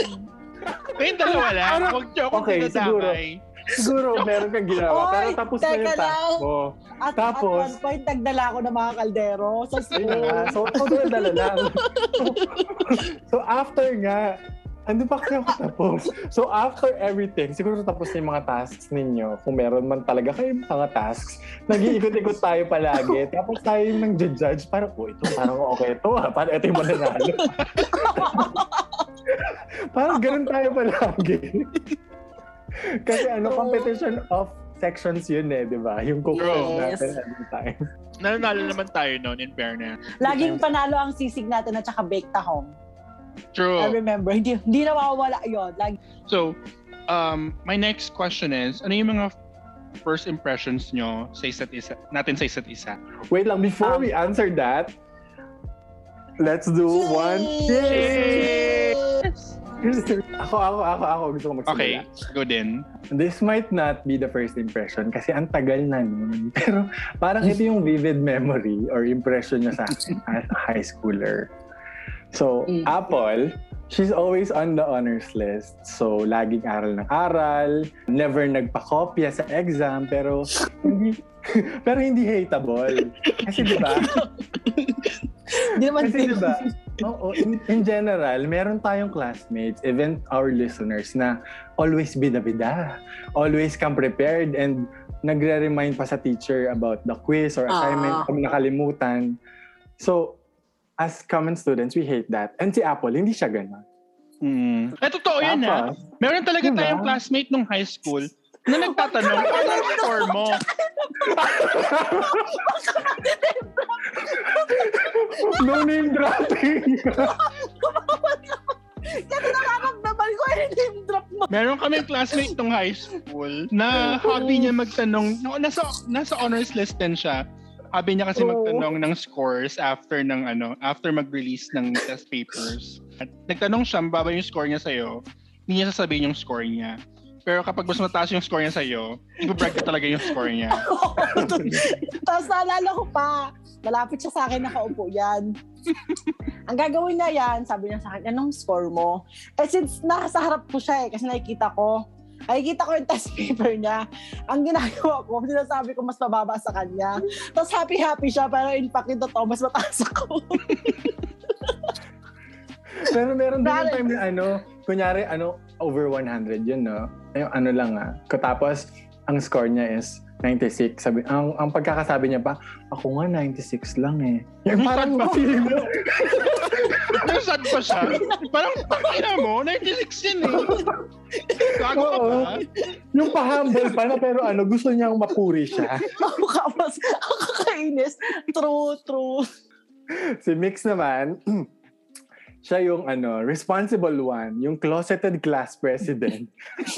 Kayong dalawa lang. Huwag niyo akong Okay, siguro. Siguro meron kang ginawa, Oy, pero tapos na yung task mo. At, Tapos- at one point, nagdala ako ng mga kaldero sa school. So, so dala lang. [LAUGHS] so, after nga, Ando pa kasi ako tapos. So, after everything, siguro tapos na yung mga tasks ninyo. Kung meron man talaga kayo mga tasks, nag-iikot-ikot tayo palagi. [LAUGHS] Tapos tayo yung nang judge Parang, oh, ito parang okay ito ah. Parang ito yung mananalo. [LAUGHS] parang ganun tayo palagi. [LAUGHS] kasi ano, competition of sections yun eh, di ba? Yung cook Yes. natin every time. Nanalo naman tayo noon in fairness. Laging panalo ang sisig natin at saka bake tahong. True. I remember, hindi, hindi nawawala yun. Lagi, So, um, my next question is, ano yung mga first impressions nyo sa isa't isa, natin sa isa't isa? Wait lang, before Um, we answer that, let's do one. Yay! [LAUGHS] ako, ako, ako, ako. Gusto ko magsimula. Okay, go din. This might not be the first impression kasi ang tagal na nun. [LAUGHS] Pero parang ito yung vivid memory or impression niya sa akin as a high schooler. So, Mm. Apple, she's always on the honors list. So, laging aral ng aral, never nagpa-kopya sa exam, pero hindi [LAUGHS] pero hindi hateable. Kasi 'di ba? [LAUGHS] Hindi naman Kasi di ba, oo, in, in general, meron tayong classmates, even our listeners, na always bida-bida. Always come prepared and nagre-remind pa sa teacher about the quiz or assignment Ah. kung nakalimutan. So, as common students, we hate that. And si Apple, hindi siya ganun. Mm. Eh, totoo yan ha. Tapos, Meron talaga Diba? tayong classmate nung high school na nagtatanong, ano ang score mo? no [LAUGHS] name dropping! [LAUGHS] Kasi nararamdaman ko yung name drop mo. Meron kaming classmate nung high school na [LAUGHS] hobby niya magtanong, no, nasa, nasa honors list din siya. Hobby niya kasi Oo. magtanong ng scores after ng ano, after mag-release ng test papers. At nagtanong siya, mababa yung score niya sa'yo, hindi niya sasabihin yung score niya. Pero kapag mas mataas yung score niya sa'yo, ibabrag ka talaga yung score niya. [LAUGHS] Tapos naalala ko pa, malapit siya sa akin, nakaupo yan. Ang gagawin niya yan, sabi niya sa akin, anong score mo? Eh since nasa harap ko siya eh, kasi nakikita ko, nakikita ko yung test paper niya. Ang ginagawa ko, sinasabi ko mas mababa sa kanya. Tapos happy-happy siya, pero in fact, yung totoo, mas mataas ako. [LAUGHS] Pero meron din yung time na ano, kunyari, ano, over 100 yun, no? Yung ano lang ah. Tapos, ang score niya is 96. Sabi, ang, ang pagkakasabi niya pa, ako nga 96 lang eh. Yung parang feeling mo, [LAUGHS] Yung sad pa siya. Parang, pakina mo, 96 yun eh. Gago ka ba? yung pa-humble pa na pero ano, gusto niyang mapuri siya. [LAUGHS] Ako ka, mas, ako kakainis. True, true. Si Mix naman, [CLEARS THROAT] siya yung ano, responsible one, yung closeted class president.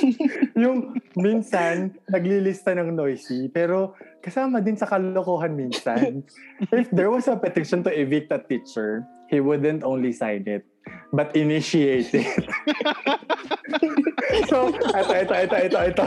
[LAUGHS] yung minsan, naglilista ng noisy, pero kasama din sa kalokohan minsan. If there was a petition to evict a teacher, he wouldn't only sign it, but initiate it. [LAUGHS] so, ito, ito, ito, ito, ito.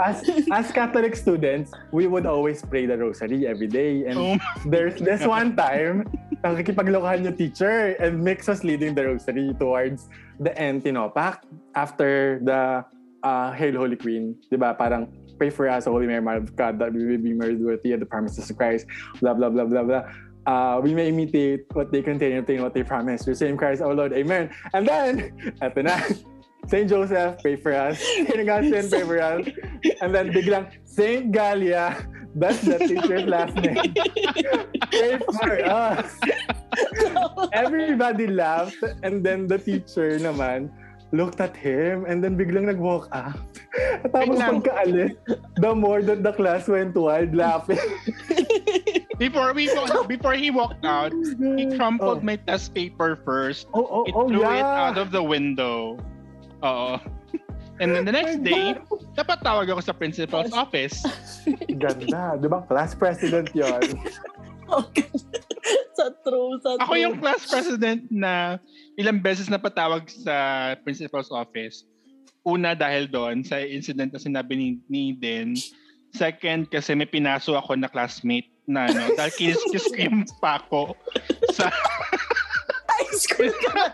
As, as Catholic students, we would always pray the rosary every day. And Oh, there's this one time, nakikipaglokohan yung teacher and Mix was leading the rosary towards the end, tinopak. After the uh, Hail Holy Queen, di ba? Parang, pray for us, Holy Mary, Mother of God, that we may be married worthy of the promises of Christ, blah, blah, blah, blah, blah. Uh, we may imitate what they contain and obtain what they promise. Through same Christ, our Lord. Amen. And then, [LAUGHS] eto na. [LAUGHS] Saint Joseph, pray for us. Saint Augustine, pray for us. And then biglang, Saint Galia, that's the teacher's last name. [LAUGHS] pray for us. Everybody laughed and then the teacher naman looked at him and then biglang nag-walk out. At tapos pagkaalis, the more that the class went wild laughing. Before we [LAUGHS] before he walked out, he crumpled Oh. my test paper first. Oh, oh, He oh, threw it yeah. out of the window. Oo. [LAUGHS] And then the next day, dapat tawag ako sa principal's office. [LAUGHS] Ganda. Di ba? Class president yon. Okay. Sa true, sa true. Ako yung class president na ilang beses na patawag sa principal's office. Una dahil doon sa incident na sinabi ni, ni Den. Second, kasi may pinaso ako na classmate na ano, dahil kinis-kiss [LAUGHS] ko yung pako sa high school ka na.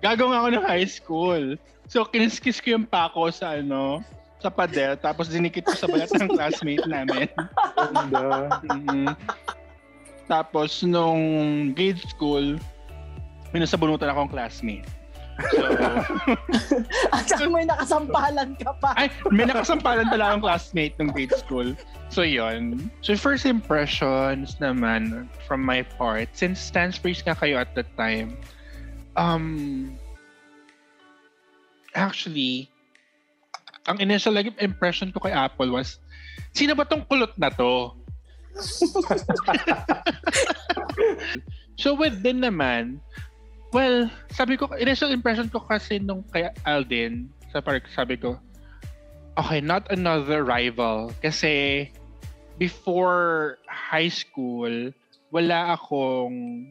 gagawin ako ng high school. So, kiniskis ko yung pako sa ano, sa padel, tapos dinikit ko sa balat ng classmate namin. Ganda. Mhm. Tapos, nung grade school, may nasabunutan akong classmate. So, [LAUGHS] At saka may nakasampalan ka pa. ay, may nakasampalan pala akong classmate nung grade school. So, yon. So, first impressions naman from my part, since Stansbridge nga kayo at that time, um, actually, ang initial like, impression ko kay Apple was, sino ba tong kulot na to? [LAUGHS] so with din naman, well, sabi ko, initial impression ko kasi nung kay Alden, sa park, sabi ko, okay, not another rival. Kasi before high school, wala akong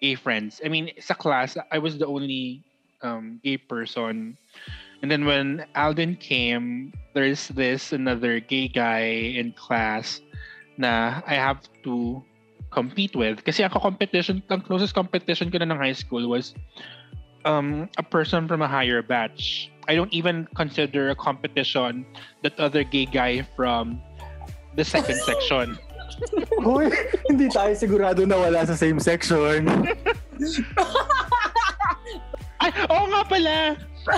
gay friends. I mean, sa class, I was the only um, gay person. And then when Alden came, there's this another gay guy in class na I have to compete with. Kasi ako competition, ang closest competition ko na ng high school was um, a person from a higher batch. I don't even consider a competition that other gay guy from the second [LAUGHS] section. Hoy, hindi tayo sigurado na wala sa same section. Ay, oo nga pala! [LAUGHS]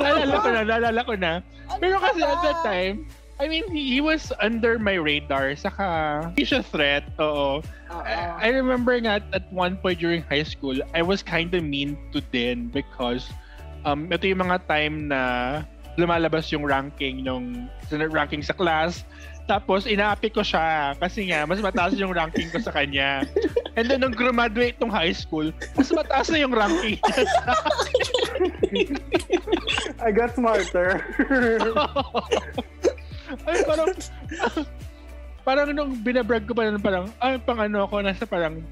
naalala ko na, naalala ko na. Pero kasi at that time, I mean, he, he was under my radar. Saka, hindi siya threat. Oo. I, I remember nga at, at one point during high school, I was kind of mean to Den because um, ito yung mga time na lumalabas yung ranking nung ranking sa class. Tapos, inaapi ko siya kasi nga, mas mataas yung ranking ko sa kanya. And then, nung graduate tong high school, mas mataas na yung ranking niya sa [LAUGHS] I got smarter. [LAUGHS] Ay, parang, [LAUGHS] parang nung binabrag ko pa nun, parang, ay, pang ano ako, nasa parang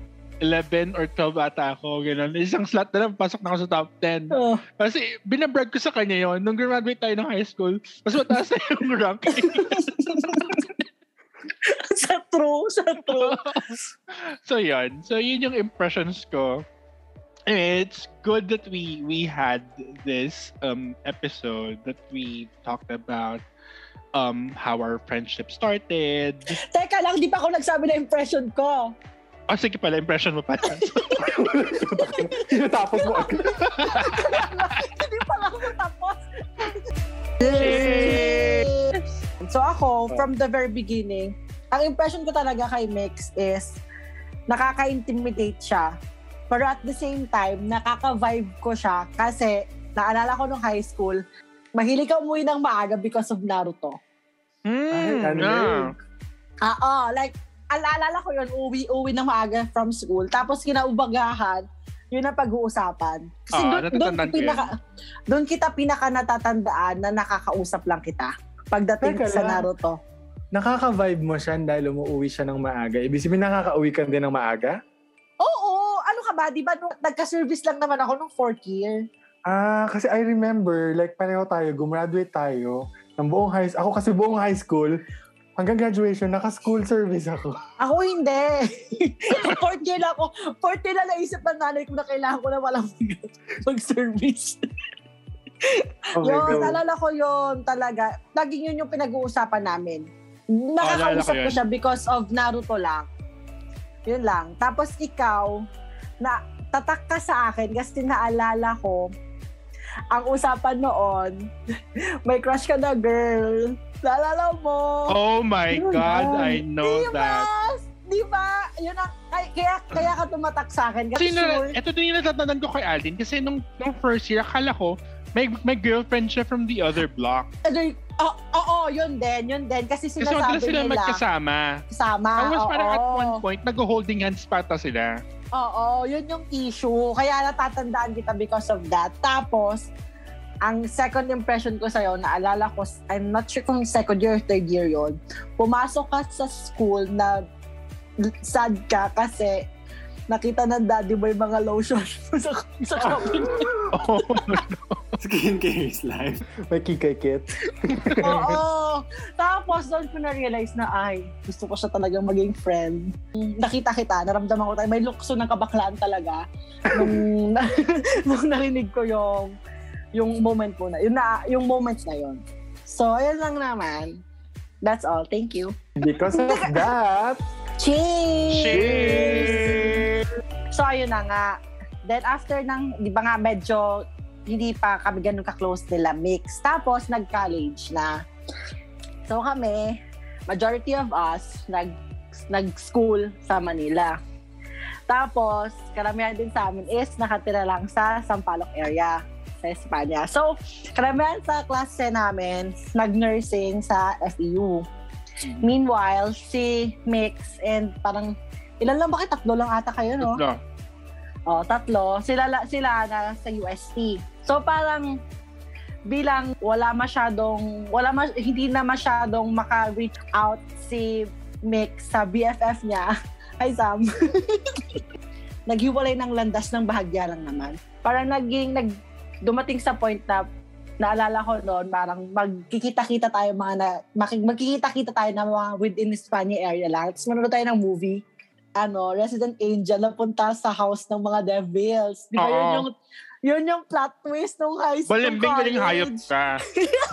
11 or 12 ata ako, gano'n. Isang slot na lang, pasok na ako sa top 10. Oh. Kasi binabrag ko sa kanya yon Nung graduate tayo ng high school, mas mataas na yung ranking. [LAUGHS] sa true, sa true. [LAUGHS] so, yun. So, yun yung impressions ko. It's good that we we had this um episode that we talked about um how our friendship started. Teka lang, di pa ako nagsabi na impression ko. Oh, sige pala, impression mo pala. [LAUGHS] Tinatapos mo agad. Hindi pa lang ako tapos. Yay! So ako, from the very beginning, ang impression ko talaga kay Mix is nakaka-intimidate siya. Pero at the same time, nakaka-vibe ko siya kasi naalala ko nung high school, mahilig ka umuwi ng maaga because of Naruto. Hmm, Ay, ano yeah. Ah, oh, like, alaalala ko yun, uwi-uwi ng maaga from school. Tapos kinaubagahan, yun ang pag-uusapan. Kasi Ah, doon, doon, pinaka, doon kita pinaka natatandaan na nakakausap lang kita pagdating Teka sa lang. Naruto. Nakaka-vibe mo siya dahil umuwi siya ng maaga. Ibig sabihin, nakaka-uwi ka din ng maaga? Oo, ano ka ba? Di ba nagka-service lang naman ako nung fourth year? Ah, kasi I remember, like pareho tayo, gumraduate tayo ng buong high Ako kasi buong high school, hanggang graduation, naka-school service ako. Ako hindi. [LAUGHS] fourth year lang ako. Fourth year lang naisip ng nanay ko na kailangan ko na walang [LAUGHS] mag-service. Oh yun, nalala ko yun talaga. Laging yun yung pinag-uusapan namin. Nakakausap ko ko siya because of Naruto lang. Yun lang. Tapos ikaw, na tatak ka sa akin kasi naalala ko, ang usapan noon, [LAUGHS] may crush ka na girl. Naalala mo? Oh my Yun God, lang. I know Di ba? that. Di ba? Yun ang, ay, kaya, kaya ka tumatak sa akin. Kasi Kasi na, sure, ito din yung natatandaan ko kay Aldin. Kasi nung, nung first year, akala ko, may, may girlfriend siya from the other block. ano, oo, oo, yun din, yun din. Kasi Kasi sinasabi sila nila, magkasama. kasama. Tapos parang at one point, nag-holding hands pa ata sila. Oo, yun yung issue. Kaya natatandaan kita because of that. Tapos, ang second impression ko sa'yo, naalala ko, I'm not sure kung second year or third year yon pumasok ka sa school na sad ka kasi nakita ng daddy mo yung mga lotion [LAUGHS] sa, sa shopping. [LAUGHS] Oh, Skincare is life. May kikay kit. [LAUGHS] Oo. Tapos doon ko na-realize na, ay, gusto ko siya talagang maging friend. Nakita kita, naramdaman ko tayo, may lukso ng kabaklaan talaga nung, nung narinig ko yung yung moment mo na, yung, na, yung moments na yun. So, ayun lang naman. That's all. Thank you. Because of that, Cheers! Cheers! So, ayun na nga. Then, after ng, di ba nga, medyo hindi pa kami ganun ka-close nila mix. Tapos, nag-college na. So, kami, majority of us, nag, nag-school sa Manila. Tapos, karamihan din sa amin is nakatira lang sa Sampaloc area sa Espanya. So, karamihan sa klase namin, nag-nursing sa FEU. Meanwhile, si Mix and parang, ilan lang ba kayo? Tatlo lang ata kayo, no? No. Oh, tatlo. Sila, la- sila na sa UST. So, parang bilang wala masyadong, wala mas, hindi na masyadong maka-reach out si Mix sa BFF niya. [LAUGHS] Hi, Sam. [LAUGHS] Naghiwalay ng landas ng bahagya lang naman. Parang naging, nag, dumating sa point na naalala ko noon, parang magkikita-kita tayo mga na, magkikita-kita tayo ng mga within Espanya area lang. Tapos manonood tayo ng movie ano, Resident Angel na punta sa house ng mga devils. Di ba yun Oo. yung yun yung plot twist nung high school Balimbing ka rin hayop college. ka.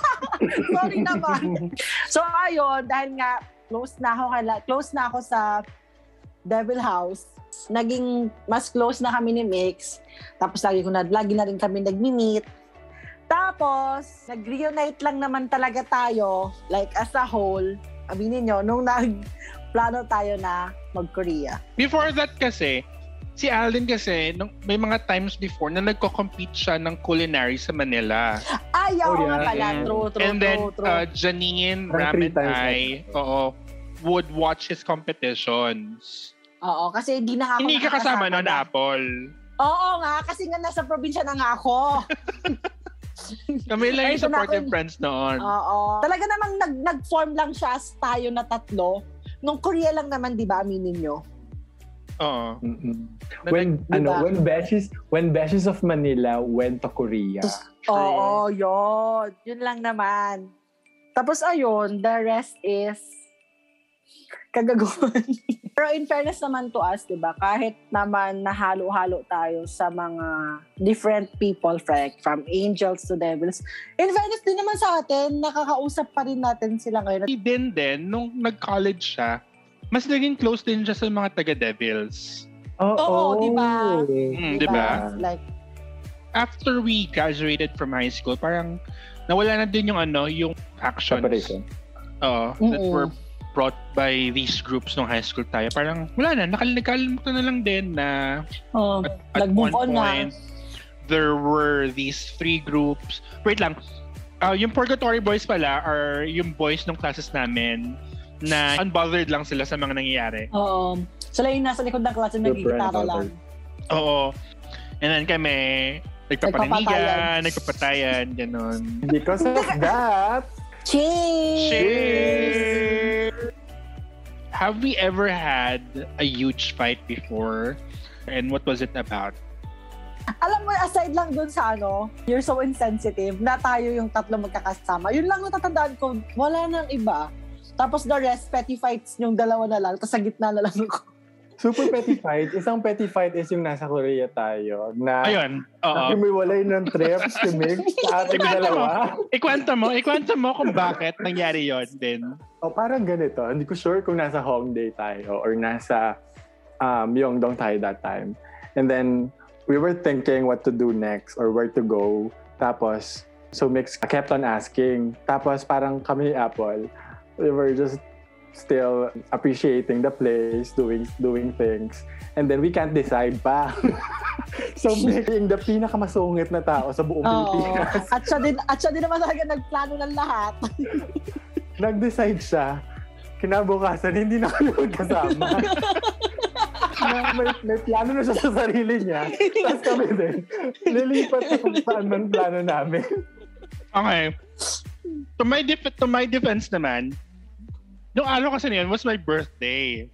[LAUGHS] Sorry naman. so ayun, dahil nga close na ako close na ako sa Devil House. Naging mas close na kami ni Mix. Tapos lagi ko na lagi na rin kami nagmi-meet. Tapos, nag-reunite lang naman talaga tayo, like as a whole. Aminin nyo, nung nag-plano tayo na mag-Korea. Before that kasi, si Alden kasi, nung, may mga times before na nagko-compete siya ng culinary sa Manila. Ay, Oh, oo nga yeah. pala. Mm. True, true, And then, true, true. uh, Janine times Ay, oo, would watch his competitions. Oo, kasi hindi na nga ako Hindi ka kasama na. Apple. Oo nga, kasi nga nasa probinsya na nga ako. [LAUGHS] Kami lang Ay, yung supportive friends noon. Oo. Talaga namang nag, nag-form lang siya as tayo na tatlo. Nung Korea lang naman, di ba, aminin nyo? Oo. Mm-mm. When Diba? ano when Beshies when Beshies of Manila went to Korea. Oo, yun. Yun lang naman. Tapos ayun, the rest is kagaguhan. [LAUGHS] Pero in fairness naman to us, di ba, kahit naman nahalo-halo tayo sa mga different people, like from angels to devils, in fairness din naman sa atin, nakakausap pa rin natin sila ngayon. Din din, nung nag-college siya, mas naging close din siya sa mga taga-Devils. Oo, di ba? Mm, di ba? Like, After we graduated from high school, parang nawala na din yung ano, yung actions. Separation. Oo, that Mm-mm. were brought by these groups nung high school tayo. Parang wala na, nakal- nakalimutan na lang din na oh, at, at one on na. point, there were these three groups. Wait lang. Uh, yung Purgatory Boys pala are yung boys nung classes namin na unbothered lang sila sa mga nangyayari. oo. Sila yung nasa likod ng klase, nagigitara lang. Oo. And then kami, nagpapaninigan, Nagpapatayan. nagpapatayan, ganun. Because of [LAUGHS] that, Cheers! Cheers! Have we ever had a huge fight before? And what was it about? Alam mo, aside lang dun sa ano, you're so insensitive na tayo yung tatlo magkakasama. Yun lang natatandaan ko, wala nang iba. Tapos the rest, petty fights yung dalawa na lang, tapos sa gitna na lang ako. Super petty fight. Isang petty fight is yung nasa Korea tayo na Ayun. Oo. Humiwalay ng trip si [LAUGHS] Mig sa ating Ikwento mo. dalawa. Ikwento mo, ikwento mo kung bakit nangyari yon din. O parang ganito, hindi ko sure kung nasa Hongdae tayo or nasa um, Myeongdong tayo that time. And then, we were thinking what to do next or where to go. Tapos, so Mix kept on asking. Tapos parang kami Apple, we were just still appreciating the place, doing doing things. And then we can't decide pa. [LAUGHS] so yung the pinakamasungit na tao sa buong Pilipinas. At siya din, at siya din naman talaga nagplano ng lahat. [LAUGHS] nag-decide siya, kinabukasan, hindi na kami magkasama. na, [LAUGHS] may, may plano na siya sa sarili niya. Tapos kami din, lilipat sa kung saan man plano namin. Okay. To my, def- to my defense naman, nung araw kasi na yun was my birthday.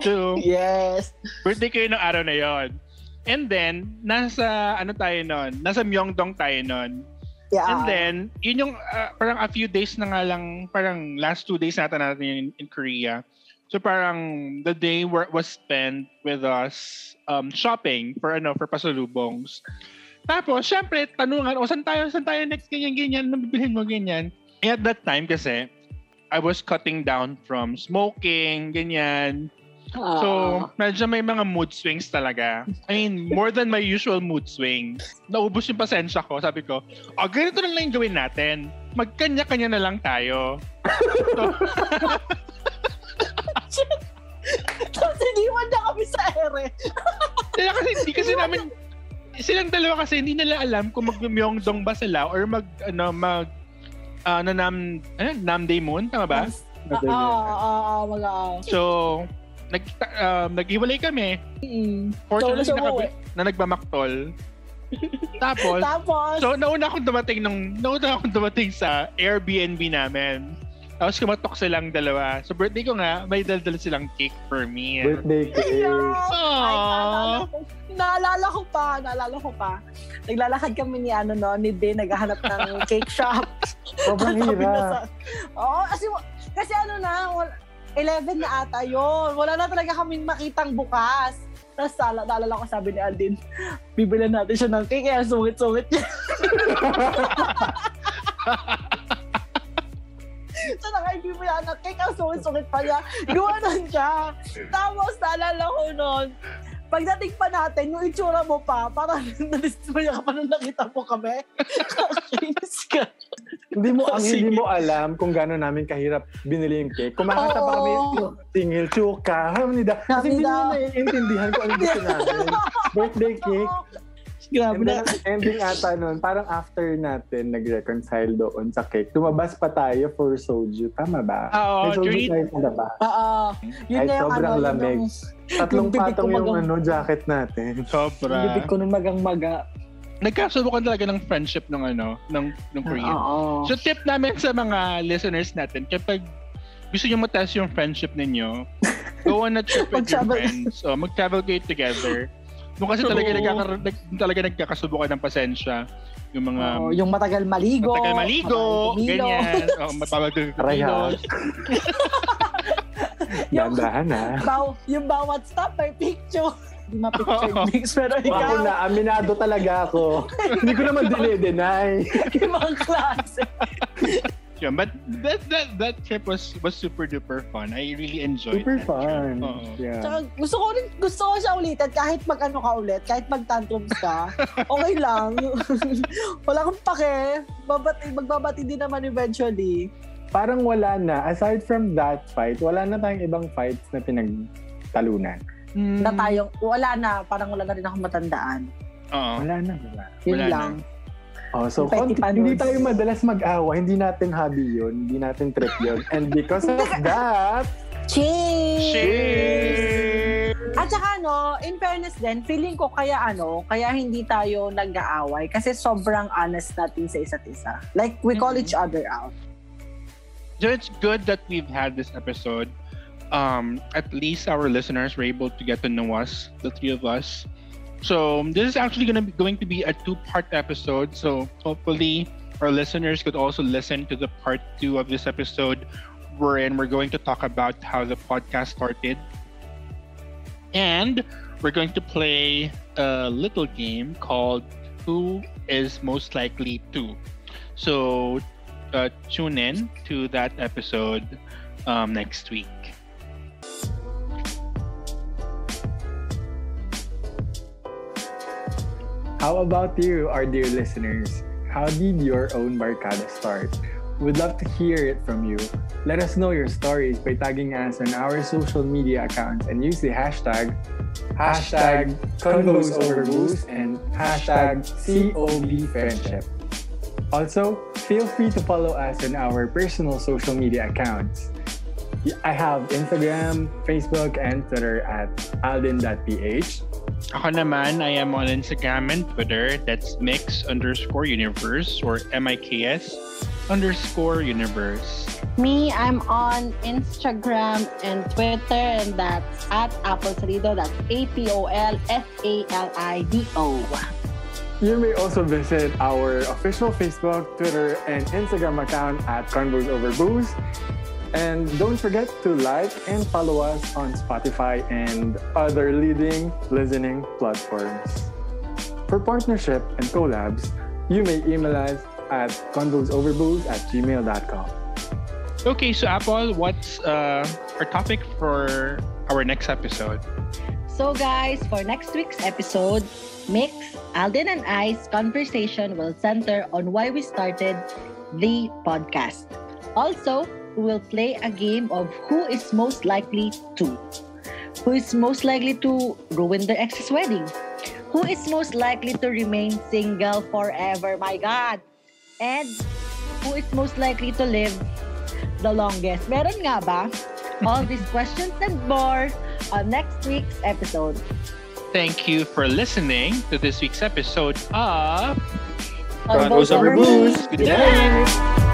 So, Yes. birthday ko yun ng araw na yon. And then, nasa, ano tayo nun? Nasa Myeongdong tayo nun. Yeah. And then, yun yung uh, parang a few days na nga lang, parang last two days natin natin yun in, in Korea. So parang the day were, was spent with us um, shopping for ano for pasalubongs. Tapos, syempre, tanungan, o saan tayo, saan tayo next, ganyan, ganyan, ano bibilhin mo, ganyan. And at that time kasi, I was cutting down from smoking, ganyan. So, medyo may mga mood swings talaga. I mean, more than my usual mood swings. Naubos yung pasensya ko. Sabi ko, oh, ganito na lang yung gawin natin. Magkanya-kanya na lang tayo. So, [LAUGHS] Tapos iniwan na kami sa ere. [LAUGHS] sila kasi, hindi kasi namin, silang dalawa kasi hindi nila alam kung mag-myeongdong ba sila or mag, ano, mag, uh, na nam, ano, Namdae Moon, tama ba? Oo, oo, oo, So, nag, um, naghiwalay kami. Mm. Fortunately, So, so, naka- na nagmamaktol. [LAUGHS] Tapos, Tapos, So, nauna akong dumating nung, nauna akong dumating sa Airbnb namin. Tapos kumatok silang dalawa. So, birthday ko nga, may daldal silang cake for me. Birthday cake. Ay, naalala Aww. ko, naalala ko pa, naalala ko pa. Naglalakad kami ni ano no, ni Ben naghahanap ng [LAUGHS] cake shop. Sobrang hirap. Oo, kasi, kasi ano na, wal- 11 na ata yun. Wala na talaga kaming makitang bukas. Tapos naalala, naalala ko sabi ni Aldin, bibilan natin siya ng cake, kaya sungit-sungit niya. [LAUGHS] so nakaibibilan ng cake, ang sungit-sungit pa niya. Guwanan siya. Tapos naalala ko noon, pagdating pa natin, yung itsura mo pa, parang [LAUGHS] nadismaya ka pa nung nakita mo kami. Kakainis ka. hindi mo ang hindi mo alam kung gaano namin kahirap binili yung cake. Kumakanta pa kami Oo. singil, chuka, hamnida. Kasi hindi mo naiintindihan kung ano gusto [LAUGHS] namin. Birthday cake. Grabe na. ending ata nun, parang after natin nag-reconcile doon sa cake, lumabas pa tayo for soju. Tama ba? Oo, May soju during- tayo sa labas. Oo. Yun Ay, na yung sobrang ano, yun lamig. yung, Tatlong Yung patong yung magang- ano, jacket natin. yung Sobra. bibig ko nung magang-maga. Nagkasubukan talaga ng friendship ng ano, ng, ng Korean. Oo. So, tip namin sa mga listeners natin, kapag gusto nyo matest yung friendship ninyo, go on a trip with your Mag-travel. friends. O, mag-travel kayo together. Doon kasi talaga, True. nagkakar- nag, talaga nagkakasubukan ng pasensya. Yung mga Oo, yung matagal maligo. matagal maligo, matagal kumilo. ganyan. O, matagal kumilos. [LAUGHS] Yung- Dandahan na. Baw, yung bawat stop may picture. Hindi ma-picture mix, pero Ako ikaw, na, aminado talaga ako. Hindi ko naman dine-deny. [LAUGHS] yung mga klase. Yeah, but that that that trip was was super duper fun. I really enjoyed Super that fun. Trip. Oo. Yeah. Tsaka gusto ko rin, gusto ko siya ulitin kahit mag-ano ka ulit, kahit mag-tantrums ka, [LAUGHS] okay lang. [LAUGHS] Wala kang pake. Babati, magbabati din naman eventually. Parang wala na. Aside from that fight, wala na tayong ibang fights na pinagtalunan. Mm. Na tayong, wala na, parang wala na rin akong matandaan. Oo. Wala na. Wala. Yun Wala na. Oh, so konti, hindi tayo madalas mag-awa. Hindi natin hobby yun. Hindi natin trip yun. And because of [LAUGHS] that, Cheers! Cheers! At saka no, in fairness din, feeling ko kaya ano, kaya hindi tayo nag-aaway kasi sobrang honest natin sa isa't isa. Like, we call Mhm. each other out. So it's good that we've had this episode. Um, at least our listeners were able to get to know us, the three of us. So this is actually going to be going to be a two-part episode. So hopefully our listeners could also listen to the part two of this episode, wherein we're going to talk about how the podcast started, and we're going to play a little game called "Who is Most Likely to." So uh, tune in to that episode um, next week. How about you, our dear listeners? How did your own barkada start? We'd love to hear it from you. Let us know your stories by tagging us on our social media accounts and use the hashtag hashtag Convos Over Boost and hashtag COB Friendship. Also, feel free to follow us on our personal social media accounts. I have Instagram, Facebook, and Twitter at alden.ph. Ako naman, I am on Instagram and Twitter. That's mix underscore universe or M-I-K-S underscore universe. Me, I'm on Instagram and Twitter, and that's at Apple Salido. That's A P O L S A L I D O. You may also visit our official Facebook, Twitter, and Instagram account at Convos Over Booze. And don't forget to like and follow us on Spotify and other leading listening platforms. For partnership and collabs, you may email us at convosoverbooze at gmail.com. Okay, so Apple, what's uh, our topic for our next episode? So, guys, for next week's episode, Mix, Alden, and I's conversation will center on why we started the podcast. Also, we will play a game of who is most likely to. Who is most likely to ruin their ex's wedding? Who is most likely to remain single forever? My God! And who is most likely to live the longest? Meron nga ba? All these questions and more on next week's episode. Thank you for listening to this week's episode of On Convos Over Booze. Good night.